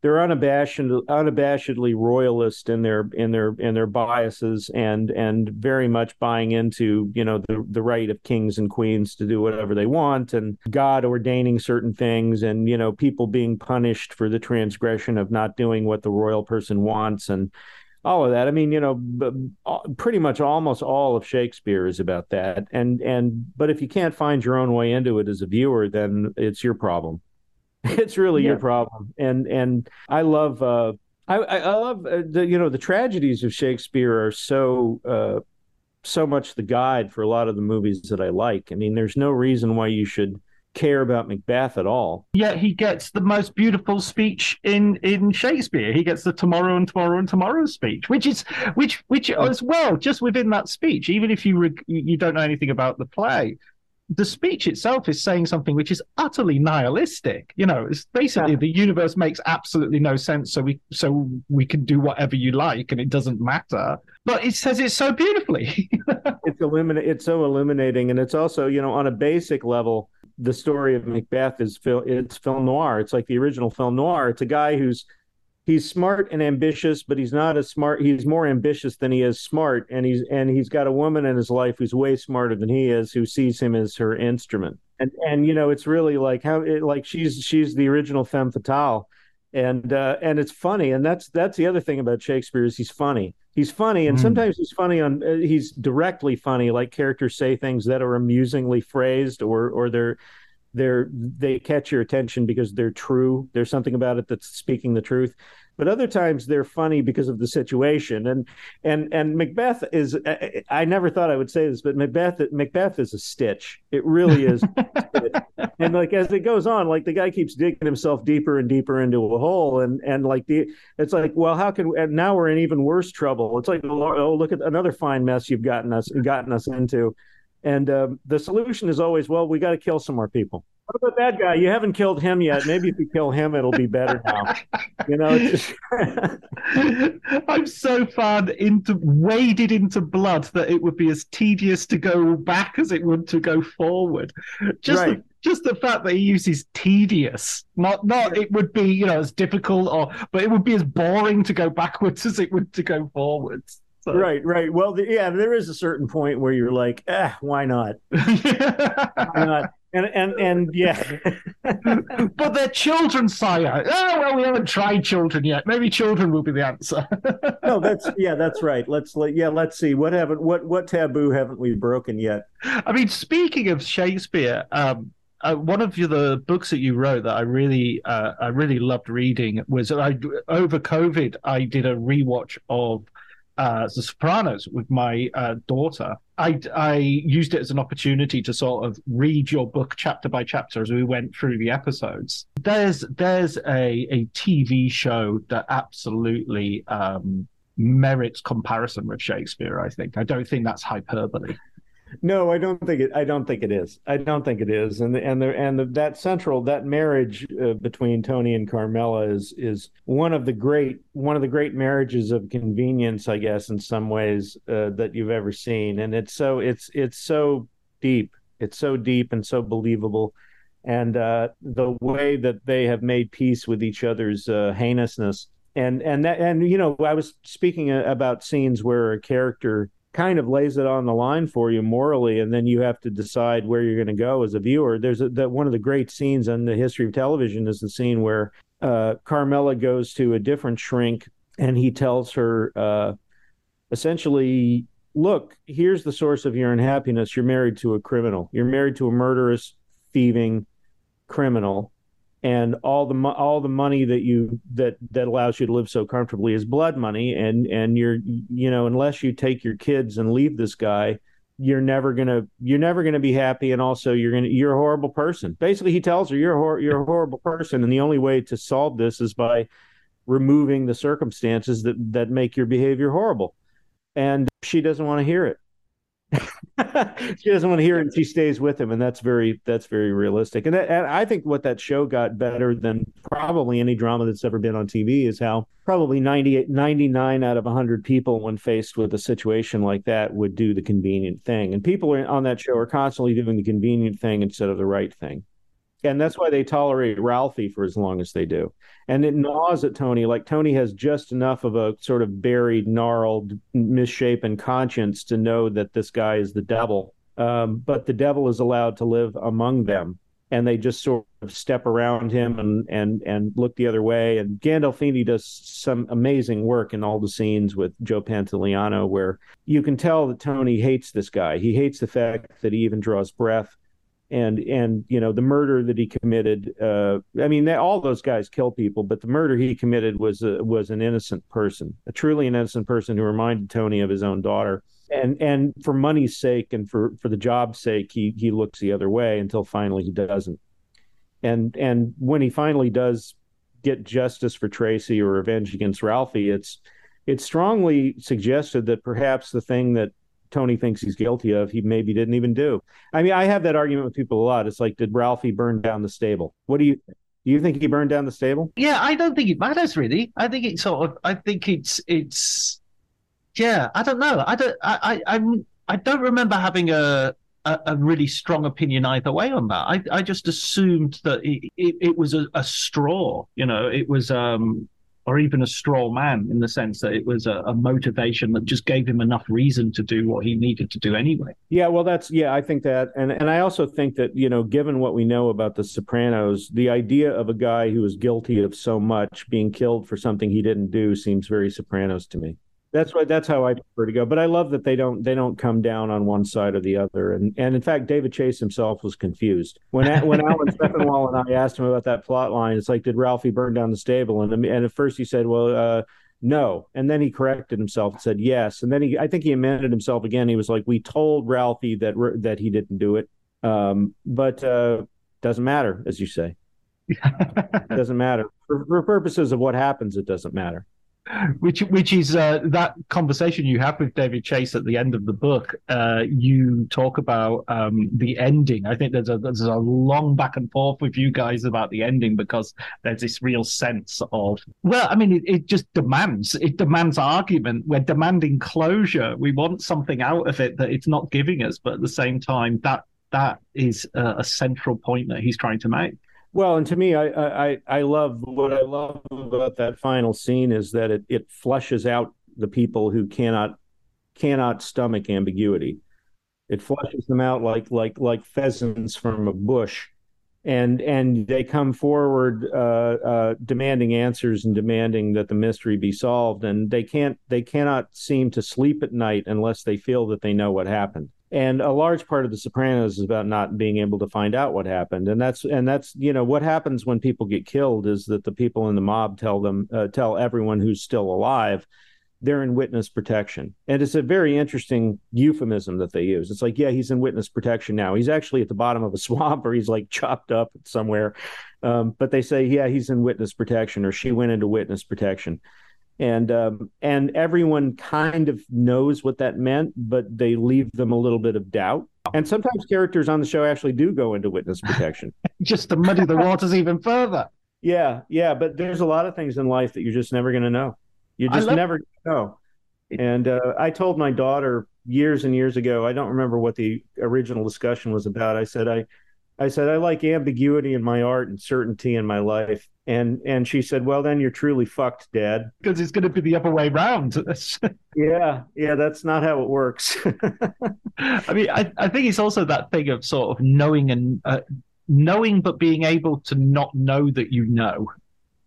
they're unabashed, unabashedly royalist in their in their in their biases and and very much buying into you know the the right of kings and queens to do whatever they want and God ordaining certain things and you know people being punished for the transgression of not doing what the royal person wants and all of that. I mean, you know, pretty much almost all of Shakespeare is about that. And and but if you can't find your own way into it as a viewer, then it's your problem. It's really yeah. your problem. And and I love uh, I I love uh, the you know the tragedies of Shakespeare are so uh, so much the guide for a lot of the movies that I like. I mean, there's no reason why you should care about Macbeth at all. Yet he gets the most beautiful speech in in Shakespeare. He gets the tomorrow and tomorrow and tomorrow speech, which is which which as well just within that speech, even if you re- you don't know anything about the play, the speech itself is saying something which is utterly nihilistic. You know, it's basically yeah. the universe makes absolutely no sense, so we so we can do whatever you like, and it doesn't matter. But it says it so beautifully. it's illuminate. It's so illuminating, and it's also you know on a basic level, the story of Macbeth is. It's film noir. It's like the original film noir. It's a guy who's he's smart and ambitious, but he's not as smart. He's more ambitious than he is smart, and he's and he's got a woman in his life who's way smarter than he is, who sees him as her instrument. And and you know, it's really like how it, like she's she's the original femme fatale, and uh, and it's funny, and that's that's the other thing about Shakespeare is he's funny. He's funny, and mm. sometimes he's funny on uh, he's directly funny, like characters say things that are amusingly phrased, or or they're they're they catch your attention because they're true. There's something about it that's speaking the truth. But other times they're funny because of the situation. And and and Macbeth is I never thought I would say this, but Macbeth Macbeth is a stitch. It really is. and like as it goes on, like the guy keeps digging himself deeper and deeper into a hole, and and like the it's like, well, how can and now we're in even worse trouble. It's like, oh, look at another fine mess you've gotten us gotten us into. And um, the solution is always, well, we got to kill some more people. What about that guy? You haven't killed him yet. Maybe if you kill him, it'll be better now. you know, just... I'm so far into waded into blood that it would be as tedious to go back as it would to go forward. Just right. the, just the fact that he uses tedious, not not it would be you know as difficult or, but it would be as boring to go backwards as it would to go forwards. So. Right, right. Well, the, yeah, there is a certain point where you're like, eh, why not? why not? And and and yeah, but they're children, sire. Oh well, we haven't tried children yet. Maybe children will be the answer. no, that's yeah, that's right. Let's let yeah, let's see what haven't what what taboo haven't we broken yet? I mean, speaking of Shakespeare, um, uh, one of the books that you wrote that I really uh, I really loved reading was I over COVID I did a rewatch of uh, The Sopranos with my uh, daughter. I, I used it as an opportunity to sort of read your book chapter by chapter as we went through the episodes. There's there's a, a TV show that absolutely um, merits comparison with Shakespeare. I think I don't think that's hyperbole. No, I don't think it. I don't think it is. I don't think it is. And the, and the, and the, that central that marriage uh, between Tony and Carmela is is one of the great one of the great marriages of convenience, I guess, in some ways uh, that you've ever seen. And it's so it's it's so deep. It's so deep and so believable. And uh, the way that they have made peace with each other's uh, heinousness, and and that and you know, I was speaking uh, about scenes where a character kind of lays it on the line for you morally, and then you have to decide where you're going to go as a viewer. There's that one of the great scenes in the history of television is the scene where uh, Carmela goes to a different shrink, and he tells her uh, essentially, "Look, here's the source of your unhappiness. You're married to a criminal. You're married to a murderous, thieving criminal." And all the all the money that you that that allows you to live so comfortably is blood money and and you're you know unless you take your kids and leave this guy you're never gonna you're never gonna be happy and also you're gonna you're a horrible person. Basically he tells her you're a hor- you're a horrible person and the only way to solve this is by removing the circumstances that that make your behavior horrible. And she doesn't want to hear it she doesn't want to hear it she stays with him and that's very that's very realistic. And, that, and i think what that show got better than probably any drama that's ever been on tv is how probably 98 99 out of 100 people when faced with a situation like that would do the convenient thing. And people on that show are constantly doing the convenient thing instead of the right thing and that's why they tolerate Ralphie for as long as they do. And it gnaws at Tony. Like Tony has just enough of a sort of buried, gnarled, misshapen conscience to know that this guy is the devil. Um, but the devil is allowed to live among them, and they just sort of step around him and and and look the other way. And Gandolfini does some amazing work in all the scenes with Joe Pantoliano, where you can tell that Tony hates this guy. He hates the fact that he even draws breath and and you know the murder that he committed uh, i mean they, all those guys kill people but the murder he committed was a, was an innocent person a truly an innocent person who reminded tony of his own daughter. And and for money's sake and for for the job's sake he he looks the other way until finally he doesn't. And and when he finally does get justice for tracy or revenge against ralphie it's it's strongly suggested that perhaps the thing that Tony thinks he's guilty of, he maybe didn't even do. I mean, I have that argument with people a lot. It's like, did Ralphie burn down the stable? What do you? Do you think he burned down the stable? Yeah, I don't think it matters really. I think it's sort of. I think it's it's. Yeah, I don't know. I don't. I I I'm, I don't remember having a, a, a really strong opinion either way on that. I I just assumed that it it, it was a, a straw. You know, it was um or even a straw man in the sense that it was a, a, motivation that just gave him enough reason to do what he needed to do anyway. Yeah, well, that's yeah, I think that, and and I also think that you know, given what we know about the Sopranos, the idea of a guy who is guilty of so much being killed for something he didn't do seems very Sopranos to me. That's why that's how I prefer to go. But I love that they don't they don't come down on one side or the other. And and in fact, David Chase himself was confused when when Alan Sepinwall and I asked him about that plot line. It's like, did Ralphie burn down the stable? And and at first he said, well. Uh, no. And then he corrected himself and said yes. And then he, I think he amended himself again. He was like, we told Ralphie that that he didn't do it, um, but uh, doesn't matter, as you say. doesn't matter for, for purposes of what happens. It doesn't matter which which is uh, that conversation you have with David Chase at the end of the book. Uh, you talk about um, the ending. I think there's a there's a long back and forth with you guys about the ending because there's this real sense of well, I mean, it, it just demands it demands argument. We're demanding closure. We want something out of it that it's not giving us, but at the same time, that that is a, a central point that he's trying to make. Well, and to me, I, I I love what I love about that final scene is that it it flushes out the people who cannot cannot stomach ambiguity. It flushes them out like like like pheasants from a bush, and and they come forward uh, uh, demanding answers and demanding that the mystery be solved. And they can't they cannot seem to sleep at night unless they feel that they know what happened and a large part of the sopranos is about not being able to find out what happened and that's and that's you know what happens when people get killed is that the people in the mob tell them uh, tell everyone who's still alive they're in witness protection and it's a very interesting euphemism that they use it's like yeah he's in witness protection now he's actually at the bottom of a swamp or he's like chopped up somewhere um, but they say yeah he's in witness protection or she went into witness protection and um, and everyone kind of knows what that meant, but they leave them a little bit of doubt. And sometimes characters on the show actually do go into witness protection, just to muddy the waters even further. Yeah, yeah, but there's a lot of things in life that you're just never going to know. You just never know. And uh, I told my daughter years and years ago. I don't remember what the original discussion was about. I said I I said, I like ambiguity in my art and certainty in my life. And and she said, Well, then you're truly fucked, Dad. Because it's going to be the other way round. yeah, yeah, that's not how it works. I mean, I, I think it's also that thing of sort of knowing and uh, knowing, but being able to not know that you know,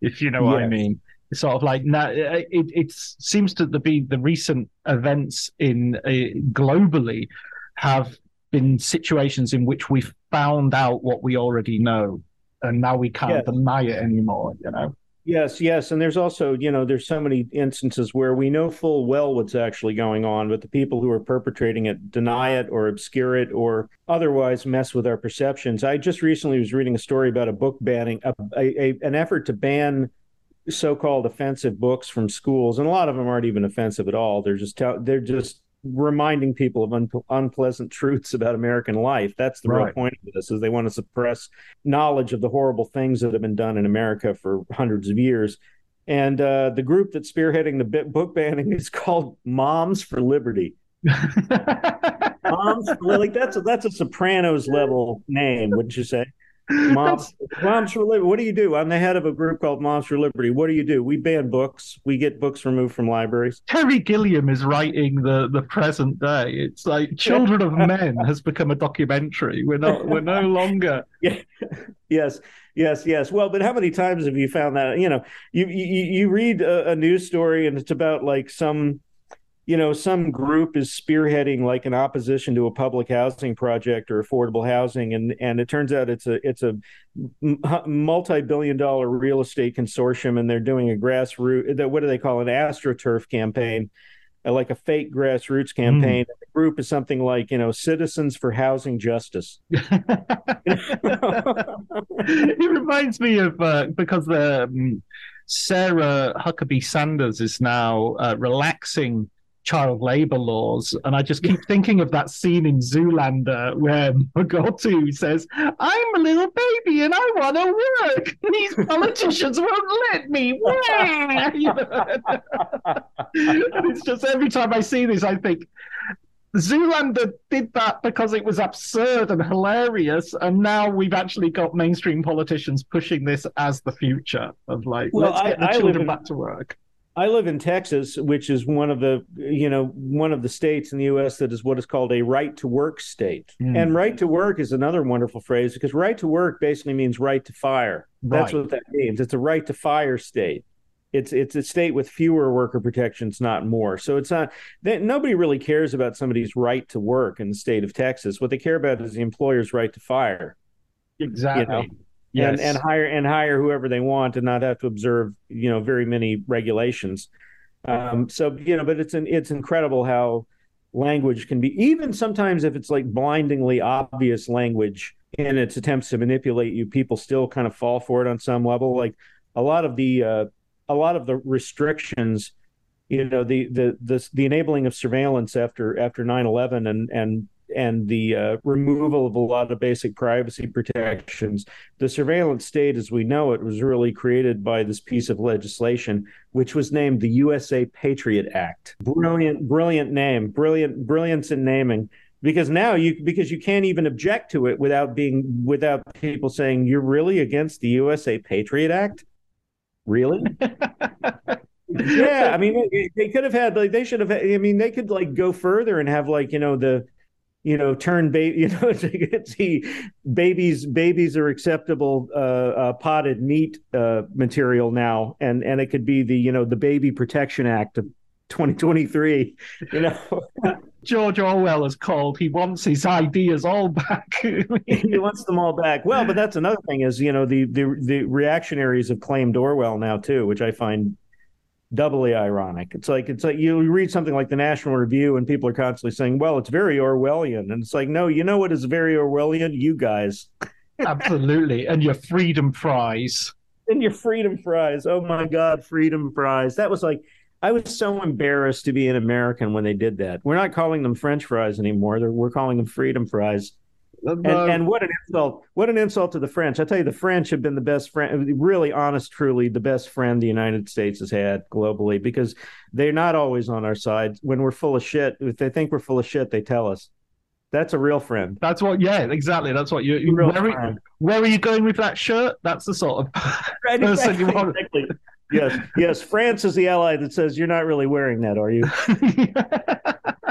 if you know what. I mean. Sort of like now it, it seems to be the recent events in uh, globally have been situations in which we've found out what we already know and now we can't yes. deny it anymore you know yes yes and there's also you know there's so many instances where we know full well what's actually going on but the people who are perpetrating it deny it or obscure it or otherwise mess with our perceptions i just recently was reading a story about a book banning a, a, a an effort to ban so-called offensive books from schools and a lot of them aren't even offensive at all they're just they're just reminding people of un- unpleasant truths about American life. That's the right. real point of this: is they want to suppress knowledge of the horrible things that have been done in America for hundreds of years. And uh, the group that's spearheading the book banning is called Moms for Liberty. Moms, like that's a, that's a Sopranos level name, wouldn't you say? Moms for Liberty. What do you do? I'm the head of a group called Moms for Liberty. What do you do? We ban books. We get books removed from libraries. Terry Gilliam is writing the the present day. It's like Children of Men has become a documentary. We're not. We're no longer. Yeah. Yes. Yes. Yes. Well, but how many times have you found that? You know, you you, you read a, a news story and it's about like some you know some group is spearheading like an opposition to a public housing project or affordable housing and and it turns out it's a it's a multi-billion dollar real estate consortium and they're doing a grassroots what do they call it? an astroturf campaign uh, like a fake grassroots campaign. Mm. The group is something like, you know, Citizens for Housing Justice. it reminds me of uh, because the um, Sarah Huckabee Sanders is now uh, relaxing child labor laws. And I just keep thinking of that scene in Zoolander where Mugatu says, I'm a little baby and I want to work. These politicians won't let me. and it's just every time I see this, I think, Zoolander did that because it was absurd and hilarious, and now we've actually got mainstream politicians pushing this as the future of like, well, let's get I, the children in, back to work. I live in Texas, which is one of the you know one of the states in the U.S. that is what is called a right to work state. Mm. And right to work is another wonderful phrase because right to work basically means right to fire. Right. That's what that means. It's a right to fire state. It's it's a state with fewer worker protections, not more. So it's not that nobody really cares about somebody's right to work in the state of Texas. What they care about is the employer's right to fire. Exactly. You know? Yes. and, and hire and hire whoever they want and not have to observe you know very many regulations um, so you know but it's an, it's incredible how language can be even sometimes if it's like blindingly obvious language in its attempts to manipulate you people still kind of fall for it on some level like a lot of the uh, a lot of the restrictions you know the the the, the enabling of surveillance after after 9-11 and and and the uh, removal of a lot of basic privacy protections. The surveillance state, as we know it, was really created by this piece of legislation, which was named the USA Patriot Act. Brilliant, brilliant name, brilliant, brilliance in naming. Because now you because you can't even object to it without being without people saying you're really against the USA Patriot Act. Really? yeah, I mean, they could have had like they should have. I mean, they could like go further and have like you know the you know turn baby you know see babies babies are acceptable uh, uh, potted meat uh, material now. And and it could be the you know the baby protection act of 2023 you know? George orwell is called. He wants his ideas all back. He wants them all back. Well but that's another thing is you know the the the reactionaries have claimed orwell now too which i find doubly ironic. It's like it's like you read something like the National Review and people are constantly saying, "Well, it's very Orwellian," and it's like, no, you know what is very Orwellian? You guys. Absolutely, and your freedom fries. And your freedom fries. Oh my God, freedom fries. That was like. I was so embarrassed to be an American when they did that. We're not calling them French fries anymore. They're, we're calling them freedom fries. And, and, what an insult! What an insult to the French! I tell you, the French have been the best friend, really honest, truly the best friend the United States has had globally because they're not always on our side. When we're full of shit, if they think we're full of shit, they tell us. That's a real friend. That's what. Yeah, exactly. That's what you. you Real where, are, where are you going with that shirt? That's the sort of person you want. Exactly. Yes, yes. France is the ally that says you're not really wearing that, are you?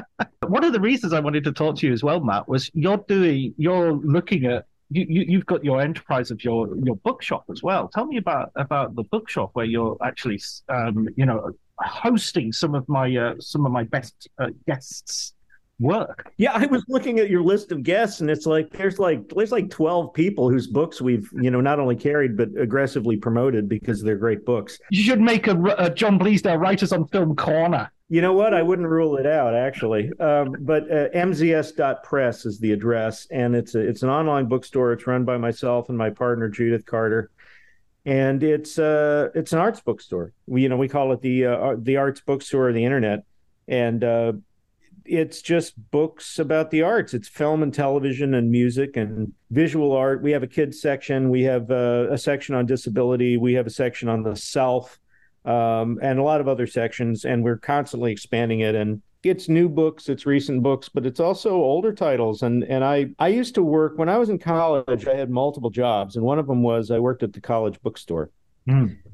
One of the reasons I wanted to talk to you as well, Matt, was you're doing, you're looking at, you, you you've got your enterprise of your your bookshop as well. Tell me about about the bookshop where you're actually, um, you know, hosting some of my uh, some of my best uh, guests' work. Yeah, I was looking at your list of guests, and it's like there's like there's like twelve people whose books we've you know not only carried but aggressively promoted because they're great books. You should make a, a John Bleasdale Writers on Film corner. You know what? I wouldn't rule it out actually. Um, but uh, mzs.press is the address, and it's a, it's an online bookstore. It's run by myself and my partner Judith Carter, and it's uh it's an arts bookstore. We you know we call it the uh, the arts bookstore of the internet, and uh, it's just books about the arts. It's film and television and music and visual art. We have a kids section. We have uh, a section on disability. We have a section on the self um, and a lot of other sections. And we're constantly expanding it. And it's new books, it's recent books, but it's also older titles. And and I I used to work when I was in college. I had multiple jobs, and one of them was I worked at the college bookstore.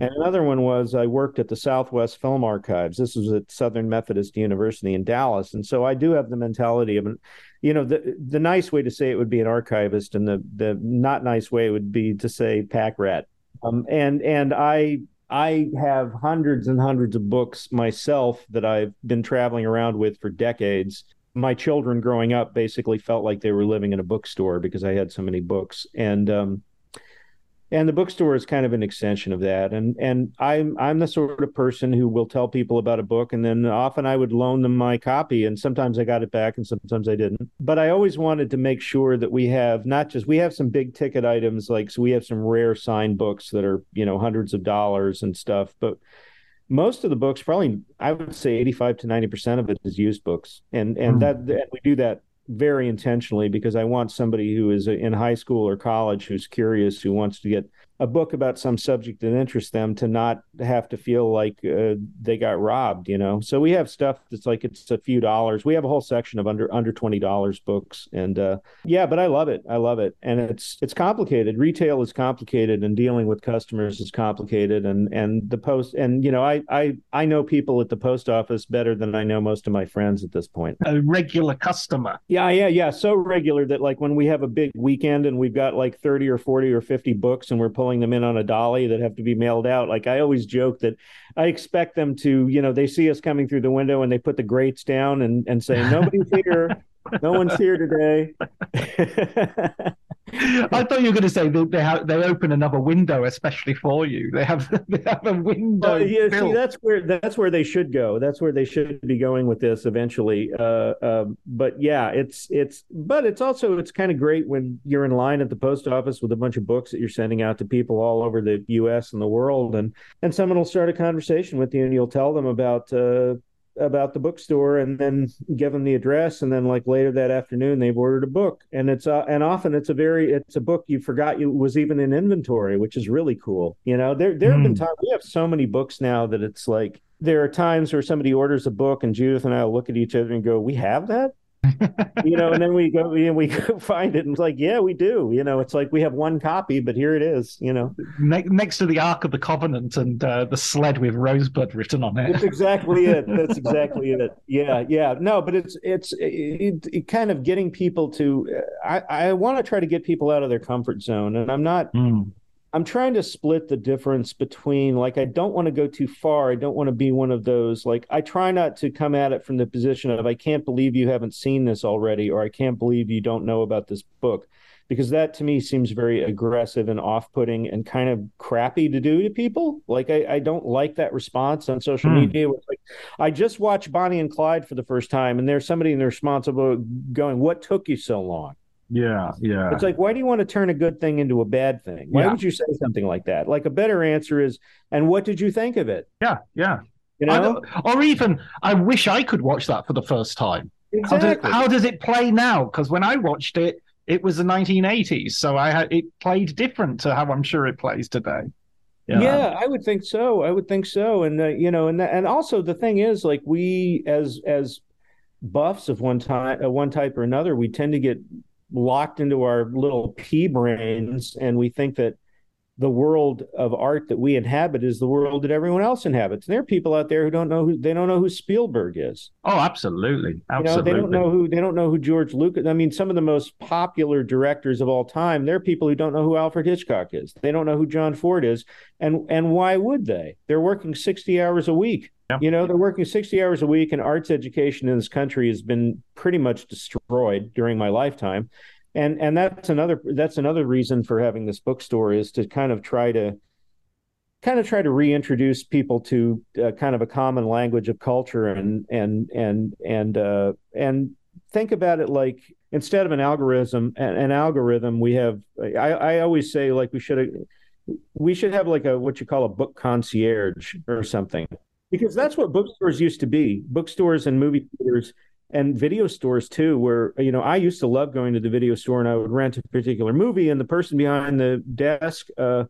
And another one was I worked at the Southwest Film Archives. This was at Southern Methodist University in Dallas. And so I do have the mentality of you know, the the nice way to say it would be an archivist, and the the not nice way would be to say pack rat. Um, and and I I have hundreds and hundreds of books myself that I've been traveling around with for decades. My children growing up basically felt like they were living in a bookstore because I had so many books. And um, and the bookstore is kind of an extension of that. And and i'm i'm the sort of person who will tell people about a book and then often i would loan them my copy and sometimes i got it back and sometimes i didn't. But i always wanted to make sure that we have not just we have some big ticket items like so we have some rare signed books that are you know hundreds of dollars and stuff. But most of the books probably i would say 85 to 90 percent of it is used books. And and hmm. that and we do that very intentionally because I want somebody who is in high school or college who's curious, who wants to get a book about some subject that interests them to not have to feel like uh, they got robbed, you know. So we have stuff that's like it's a few dollars. We have a whole section of under under twenty dollars books, and uh, yeah, but I love it. I love it, and it's it's complicated. Retail is complicated, and dealing with customers is complicated, and and the post and you know I I I know people at the post office better than I know most of my friends at this point. A regular customer. Yeah, yeah, yeah. So regular that like when we have a big weekend and we've got like 30 or 40 or 50 books and we're pulling them in on a dolly that have to be mailed out. Like I always joke that I expect them to, you know, they see us coming through the window and they put the grates down and, and say, nobody's here. No one's here today. I thought you were going to say they they, have, they open another window especially for you. They have they have a window. Yeah, see, that's where that's where they should go. That's where they should be going with this eventually. Uh, um, but yeah, it's it's but it's also it's kind of great when you're in line at the post office with a bunch of books that you're sending out to people all over the U.S. and the world, and and someone will start a conversation with you, and you'll tell them about. Uh, about the bookstore and then give them the address. And then like later that afternoon they've ordered a book. And it's uh, and often it's a very it's a book you forgot you was even in inventory which is really cool. You know there there have been times we have so many books now that it's like there are times where somebody orders a book and Judith and I will look at each other and go we have that you know and then we go and we find it and it's like yeah we do you know it's like we have one copy but here it is you know Ne- next to the Ark of the Covenant and uh, the sled with Rosebud written on it. That's exactly it. That's exactly it. Yeah, yeah. No, but it's it's it, it kind of getting people to. I I want to try to get people out of their comfort zone, and I'm not. I'm trying to split the difference between like I don't want to go too far. I don't want to be one of those like I try not to come at it from the position of I can't believe you haven't seen this already or I can't believe you don't know about this book because that to me seems very aggressive and off-putting and kind of crappy to do to people. Like I, I don't like that response on social Hmm. media. Like I just watched Bonnie and Clyde for the first time, and there's somebody in the responsible going, "What took you so long?" Yeah, yeah. It's like, why do you want to turn a good thing into a bad thing? Why Yeah. would you say something like that? Like a better answer is, "And what did you think of it?" yeah, yeah. You know, or even, I wish I could watch that for the first time. How, does, Exactly. how does it play now? Because when I watched it, it was the 1980s, so I had, it played different to how I'm sure it plays today. Yeah. I would think so. I would think so. And uh, you know, and and also the thing is, like we as as buffs of one type, uh, one type or another, we tend to get locked into our little pea brains, and we think that the world of art that we inhabit is the world that everyone else inhabits. And there are people out there who don't know who they don't know who Spielberg is. Oh, absolutely, absolutely. You know, they don't know who they don't know who George Lucas. I mean, some of the most popular directors of all time. There are people who don't know who Alfred Hitchcock is. They don't know who John Ford is, and and why would they? They're working sixty hours a week. You know, they're working 60 hours a week, and arts education in this country has been pretty much destroyed during my lifetime. And and that's another that's another reason for having this bookstore is to kind of try to kind of try to reintroduce people to uh, kind of a common language of culture and and and and uh, and think about it like instead of an algorithm an, an algorithm we have I, I always say like we should we should have like a what you call a book concierge or something because that's what bookstores used to be bookstores and movie theaters and video stores too where you know i used to love going to the video store and i would rent a particular movie and the person behind the desk uh,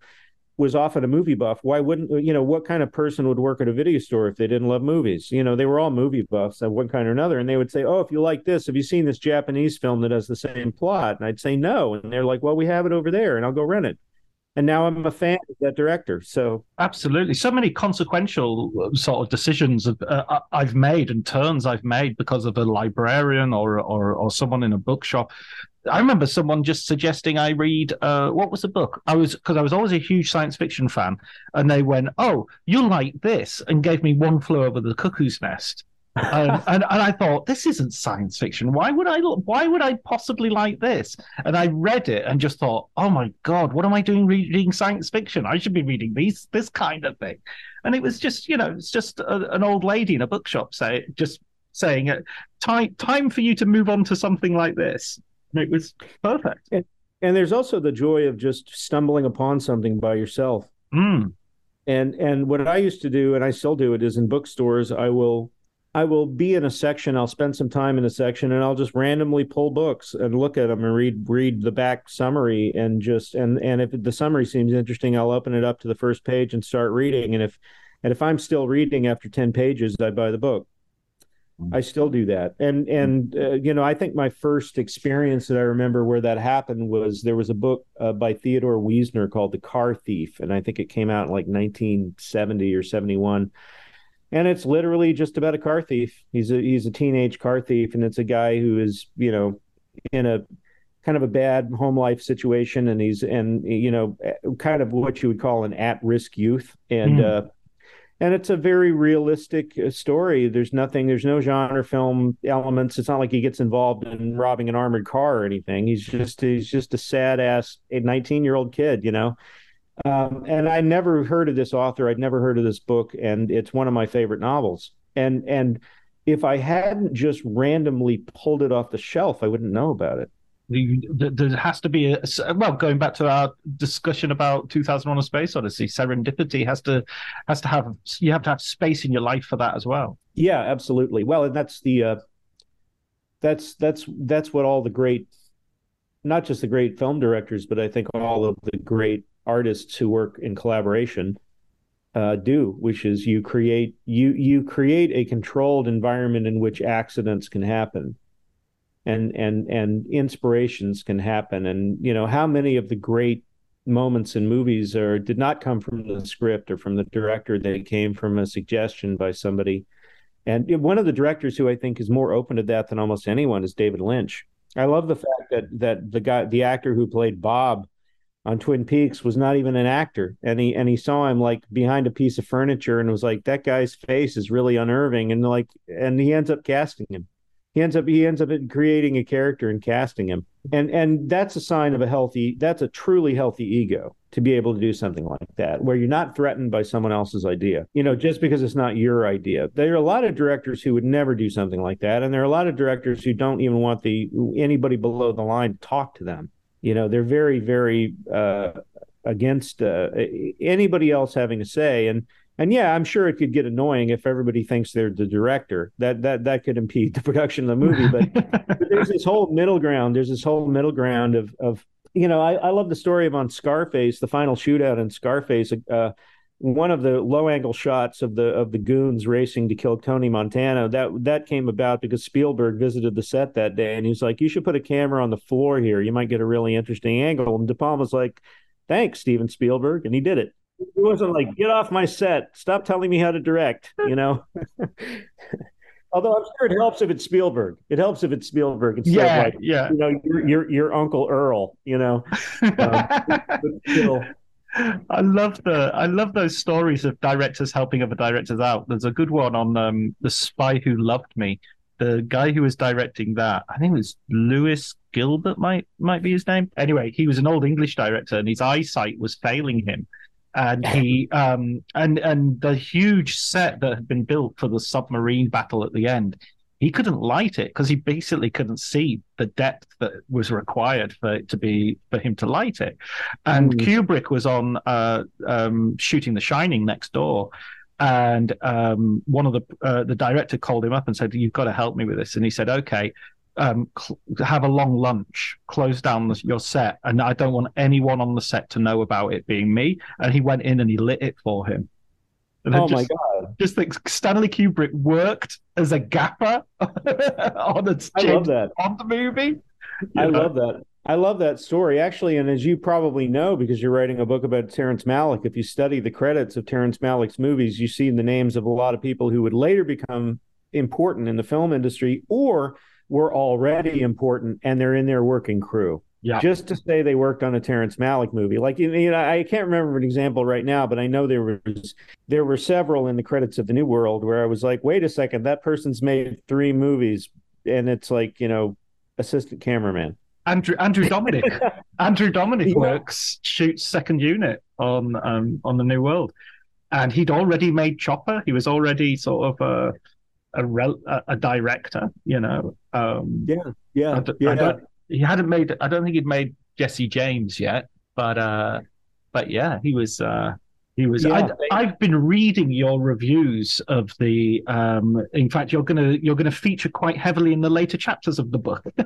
was often a movie buff. Why wouldn't you know what kind of person would work at a video store if they didn't love movies? You know they were all movie buffs of one kind or another and they would say oh if you like this have you seen this japanese film that has the same plot? And i'd say no and they're like well we have it over there and i'll go rent it and now I'm a fan of that director. So absolutely, so many consequential uh, sort of decisions uh, I've made and turns I've made because of a librarian or or, or someone in a bookshop. I remember someone just suggesting I read uh, what was the book? I was because I was always a huge science fiction fan, and they went, "Oh, you'll like this," and gave me One Flew Over the Cuckoo's Nest um, and, and I thought this isn't science fiction. Why would I? Why would I possibly like this? And I read it and just thought, oh my god, what am I doing reading science fiction? I should be reading these this kind of thing. And it was just, you know, it's just a, an old lady in a bookshop say just saying, time time for you to move on to something like this. And it was perfect. And, and there's also the joy of just stumbling upon something by yourself. Mm. And and what I used to do, and I still do it, is in bookstores, I will I will be in a section. I'll spend some time in a section, and I'll just randomly pull books and look at them and read read the back summary and just and and if the summary seems interesting, I'll open it up to the first page and start reading. And if and if I'm still reading after ten pages, I buy the book. I still do that, and and uh, you know I think my first experience that I remember where that happened was there was a book uh, by Theodore Weesner called The Car Thief, and I think it came out in like 1970 or 71 and it's literally just about a car thief. He's a he's a teenage car thief, and it's a guy who is you know in a kind of a bad home life situation, and he's and you know kind of what you would call an at risk youth, and mm. uh, and it's a very realistic uh, story. There's nothing, there's no genre film elements. It's not like he gets involved in robbing an armored car or anything. He's just he's just a sad ass 19 year old kid, you know um, and I never heard of this author. I'd never heard of this book, and it's one of my favorite novels. And and if I hadn't just randomly pulled it off the shelf, I wouldn't know about it. There has to be a well. Going back to our discussion about 2001: A Space Odyssey, serendipity has to has to have you have to have space in your life for that as well. Yeah, absolutely. Well, and that's the uh, that's that's that's what all the great, not just the great film directors, but I think all of the great artists who work in collaboration uh, do, which is you create you you create a controlled environment in which accidents can happen, and and and inspirations can happen, and you know how many of the great moments in movies are did not come from the script or from the director; they came from a suggestion by somebody. And one of the directors who I think is more open to that than almost anyone is David Lynch. I love the fact that that the guy, the actor who played Bob on Twin Peaks was not even an actor, and he and he saw him like behind a piece of furniture and was like, "That guy's face is really unnerving," and like, and he ends up casting him. He ends up he ends up creating a character and casting him, and and that's a sign of a healthy, that's a truly healthy ego to be able to do something like that, where you're not threatened by someone else's idea, you know, just because it's not your idea. There are a lot of directors who would never do something like that, and there are a lot of directors who don't even want the anybody below the line to talk to them you know, they're very, very uh, against uh, anybody else having a say. And and yeah, I'm sure it could get annoying if everybody thinks they're the director. That that that could impede the production of the movie. But, but there's this whole middle ground. There's this whole middle ground of of you know, I, I love the story of on Scarface, the final shootout in Scarface. Uh, one of the low angle shots of the of the goons racing to kill Tony Montana that that came about because Spielberg visited the set that day and he's like you should put a camera on the floor here you might get a really interesting angle and De Palma's like thanks Steven Spielberg and he did it he wasn't like get off my set stop telling me how to direct you know Although I'm sure it helps if it's Spielberg. It helps if it's Spielberg instead Yeah, of like, yeah. you know, your your, your Uncle Earl. You know, um, still, I love the I love those stories of directors helping other directors out. There's a good one on um, the Spy Who Loved Me. The guy who was directing that, I think it was Lewis Gilbert, might might be his name. Anyway, he was an old English director, and his eyesight was failing him. And he um and and the huge set that had been built for the submarine battle at the end, he couldn't light it because he basically couldn't see the depth that was required for it to be for him to light it. And Kubrick was on uh, um, shooting The Shining next door, and um, one of the uh, the director called him up and said, "You've got to help me with this." And he said, "Okay." Um, cl- have a long lunch, close down the, your set, and I don't want anyone on the set to know about it being me. And he went in and he lit it for him. And oh my just- god, just think Stanley Kubrick worked as a gaffer on a I love that. Bond movie. I know? love that. I love that story actually, and as you probably know, because you're writing a book about Terrence Malick, if you study the credits of Terrence Malick's movies, you see the names of a lot of people who would later become important in the film industry or were already important, and they're in their working crew. Yeah. Just to say they worked on a Terrence Malick movie, like you know, I can't remember an example right now, but I know there was there were several in the credits of the New World where I was like, wait a second, that person's made three movies, and it's like you know, assistant cameraman. Andrew Andrew Dominik. Andrew Dominik Yeah. works shoots second unit on um, on the New World, and he'd already made Chopper. He was already sort of a a, rel- a, a director, you know. Um, Yeah, yeah, I d- I yeah. don't, he hadn't made. I don't think he'd made Jesse James yet, but uh, but yeah, he was. Uh, he was. Yeah. I, I've been reading your reviews of the. Um, in fact, you're gonna you're gonna feature quite heavily in the later chapters of the book.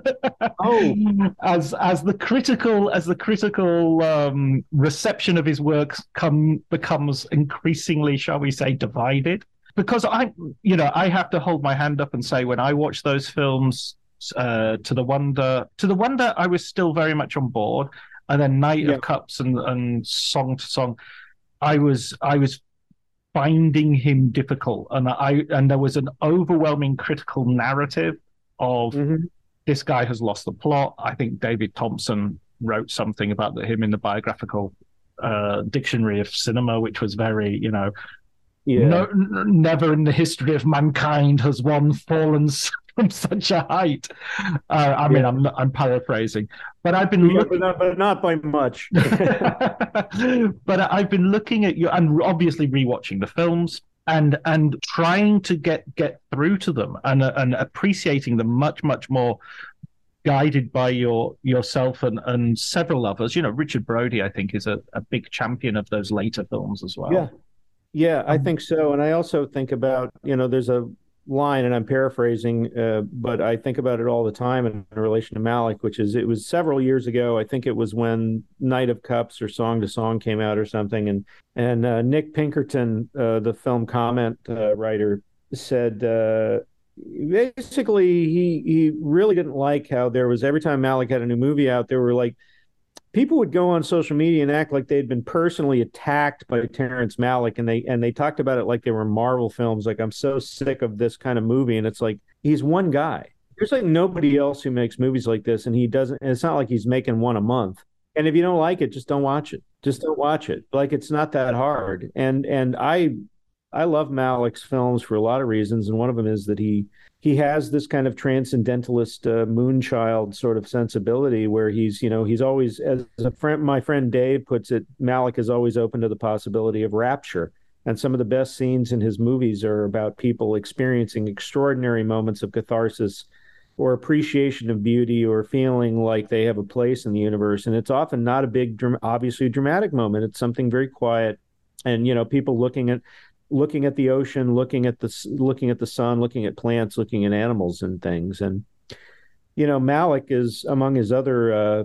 Oh. as as the critical as the critical um, reception of his works come becomes increasingly, shall we say, divided. Because I, you know, I have to hold my hand up and say when I watch those films, uh, to the wonder, to the wonder, I was still very much on board, and then knight Yeah. of Cups and and Song to Song, I was I was finding him difficult, and I and there was an overwhelming critical narrative of Mhm. this guy has lost the plot. I think David Thomson wrote something about him in the biographical uh, dictionary of cinema, which was very, you know, Yeah. no, n- never in the history of mankind has one fallen s- from such a height. Uh, I mean, I'm I'm paraphrasing, but I've been Yeah, looking. but, not, but not by much. but I've been looking at you and obviously rewatching the films and and trying to get get through to them and and appreciating them much much more guided by your yourself and and several others you know richard brody i think is a, a big champion of those later films as well Yeah. Yeah, I think so. And I also think about, you know, there's a line, and I'm paraphrasing, uh, but I think about it all the time in relation to Malick, which is it was several years ago. I think it was when Knight of Cups or Song to Song came out or something. And and uh, Nick Pinkerton, uh, the film comment uh, writer, said uh, basically he he really didn't like how there was every time Malick had a new movie out, there were like people would go on social media and act like they'd been personally attacked by Terrence Malick and they and they talked about it like they were Marvel films like I'm so sick of this kind of movie. And it's like he's one guy. There's like nobody else who makes movies like this and he doesn't and it's not like he's making one a month. And if you don't like it just don't watch it. Just don't watch it. Like it's not that hard. And and I I love Malick's films for a lot of reasons and one of them is that he he has this kind of transcendentalist uh, moonchild sort of sensibility where he's you know he's always as a friend my friend dave puts it malick is always open to the possibility of rapture. And some of the best scenes in his movies are about people experiencing extraordinary moments of catharsis or appreciation of beauty or feeling like they have a place in the universe. And it's often not a big obviously dramatic moment. It's something very quiet and you know people looking at looking at the ocean, looking at the looking at the sun, looking at plants, looking at animals and things. And you know, Malick is among his other uh,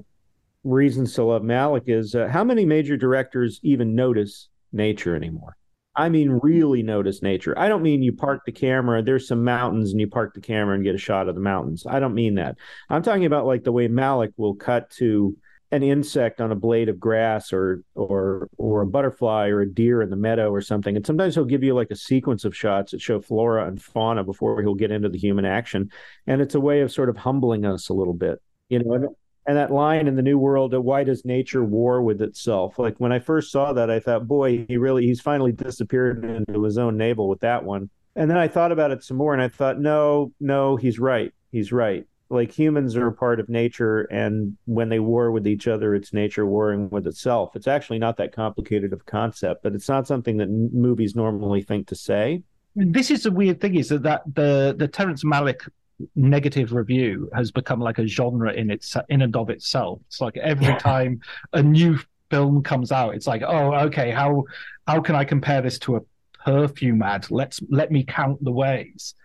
reasons to love Malick is uh, how many major directors even notice nature anymore. I mean, really notice nature. I don't mean you park the camera, there's some mountains, and you park the camera and get a shot of the mountains. I don't mean that. I'm talking about like the way Malick will cut to an insect on a blade of grass or or or a butterfly or a deer in the meadow or something and sometimes he'll give you like a sequence of shots that show flora and fauna before he'll get into the human action and it's a way of sort of humbling us a little bit you know and, and that line in the new world uh, why does nature war with itself? Like when i first saw that i thought boy he really he's finally disappeared into his own navel with that one and then i thought about it some more and i thought no no he's right he's right like humans are a part of nature and when they war with each other it's nature warring with itself. It's actually not that complicated of a concept but it's not something that movies normally think to say. This is the weird thing is that, that the the terrence malick negative review has become like a genre in its in and of itself. It's like every yeah. time a new film comes out it's like oh okay how how can i compare this to a perfume ad? Let's let me count the ways.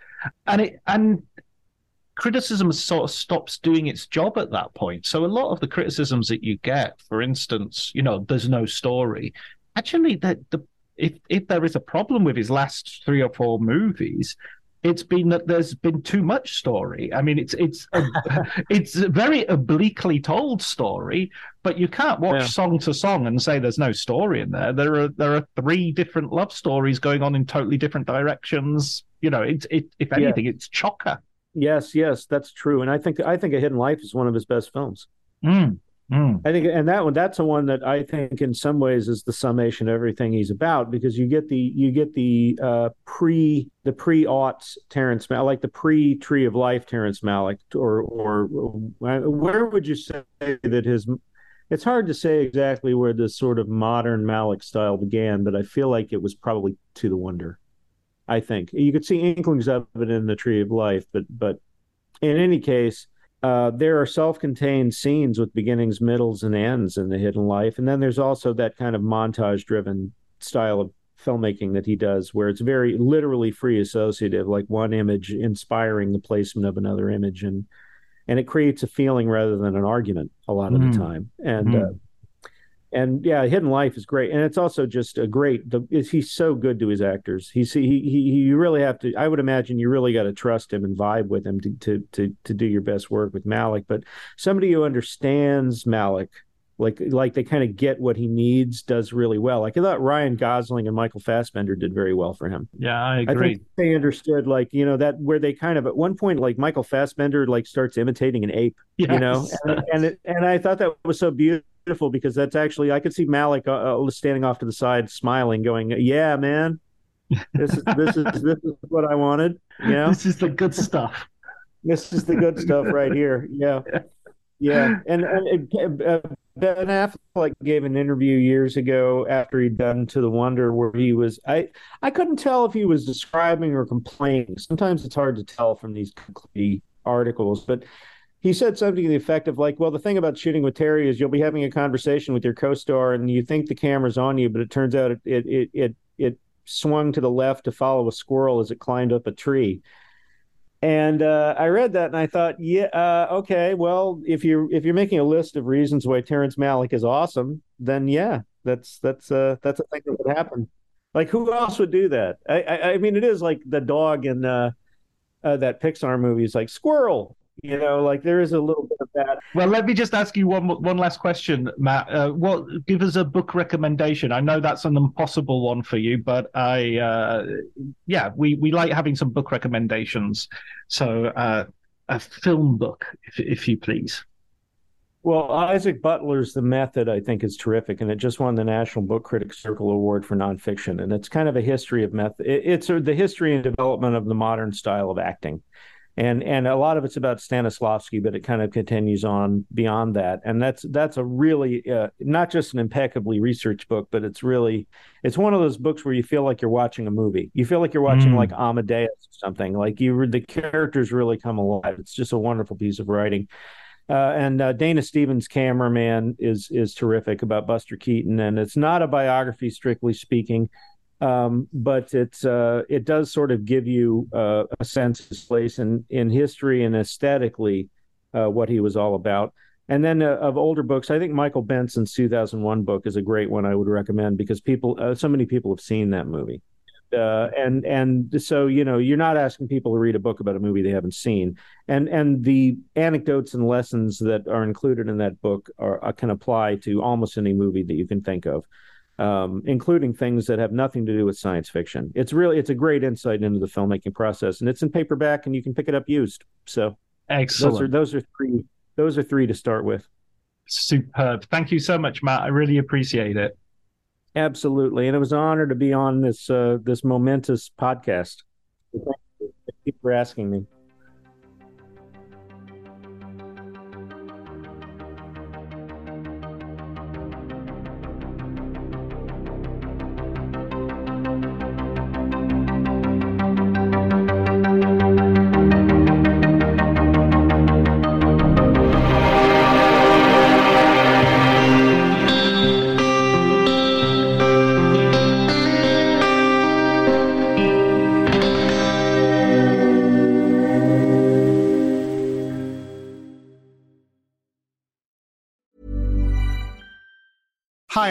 And it and criticism sort of stops doing its job at that point. So a lot of the criticisms that you get, for instance, you know, there's no story. Actually, that the if if there is a problem with his last three or four movies, it's been that there's been too much story. I mean, it's it's a, it's a very obliquely told story, but you can't watch yeah. song to song and say there's no story in there. There are there are three different love stories going on in totally different directions. You know, it's it if anything, yeah. it's chocker. Yes, yes, that's true. And I think I think A Hidden Life is one of his best films. Mm, mm. I think, and that one that's the one that I think in some ways is the summation of everything he's about because you get the you get the uh, pre the pre aughts Terrence Malick, like the pre Tree of Life Terrence Malick, or or where would you say that his it's hard to say exactly where this sort of modern Malick style began, but I feel like it was probably to the wonder. I think you could see inklings of it in the Tree of Life, but but in any case, uh, there are self-contained scenes with beginnings, middles, and ends in the Hidden Life, and then there's also that kind of montage-driven style of filmmaking that he does, where it's very literally free associative, like one image inspiring the placement of another image, and and it creates a feeling rather than an argument a lot of mm. the time. And mm. uh, and yeah, Hidden Life is great, and it's also just a great. The, he's so good to his actors. He's he he you really have to. I would imagine you really got to trust him and vibe with him to to to to do your best work with Malick. But somebody who understands Malick, like like they kind of get what he needs, does really well. Like I thought Ryan Gosling and Michael Fassbender did very well for him. Yeah, I agree. I think they understood like you know that where they kind of at one point like Michael Fassbender like starts imitating an ape, yes. you know, and and, it, and I thought that was so beautiful beautiful because that's actually I could see Malick uh, uh, standing off to the side, smiling, going, "Yeah, man, this is this is this is what I wanted." You know, this is the good stuff. this is the good stuff right here. Yeah, yeah, and and uh, Ben Affleck gave an interview years ago after he'd done To the Wonder, where he was I I couldn't tell if he was describing or complaining. Sometimes it's hard to tell from these articles, but he said something to the effect of like, well, the thing about shooting with Terry is you'll be having a conversation with your co-star and you think the camera's on you, but it turns out it it it it, swung to the left to follow a squirrel as it climbed up a tree. And uh, I read that and I thought, yeah, uh, okay, well, if you're if you're making a list of reasons why Terrence Malick is awesome, then yeah, that's that's uh, that's a thing that would happen. Like who else would do that? I I, I mean, it is like the dog in uh, uh, that Pixar movie is like squirrel, you know like there is a little bit of that well let me just ask you one one last question matt uh, what give us a book recommendation i know that's an impossible one for you but i uh, yeah we we like having some book recommendations so uh, a film book if, if you please well, Isaac Butler's The Method, I think, is terrific, and it just won the National Book Critics Circle Award for nonfiction. And it's kind of a history of method. It's the history and development of the modern style of acting and and a lot of it's about Stanislavski, but it kind of continues on beyond that, and that's that's a really uh, not just an impeccably researched book, but it's really it's one of those books where you feel like you're watching a movie. You feel like you're watching mm. like Amadeus or something. Like you, the characters really come alive. It's just a wonderful piece of writing. Uh, and uh, Dana Stevens' Cameraman is is terrific about Buster Keaton, and it's not a biography strictly speaking, um, but it's uh, it does sort of give you uh, a sense of place in in history and aesthetically uh, what he was all about. And then uh, of older books, I think Michael Benson's 2001 book is a great one I would recommend because people, uh, so many people have seen that movie. Uh, and and so you know you're not asking people to read a book about a movie they haven't seen and and the anecdotes and lessons that are included in that book are, can apply to almost any movie that you can think of um, including things that have nothing to do with science fiction. It's really it's a great insight into the filmmaking process and it's in paperback and you can pick it up used. So excellent those are those are three those are three to start with. Superb. Thank you so much matt. I really appreciate it. Absolutely, and it was an honor to be on this uh, this momentous podcast. Thank you. Thank you for asking me.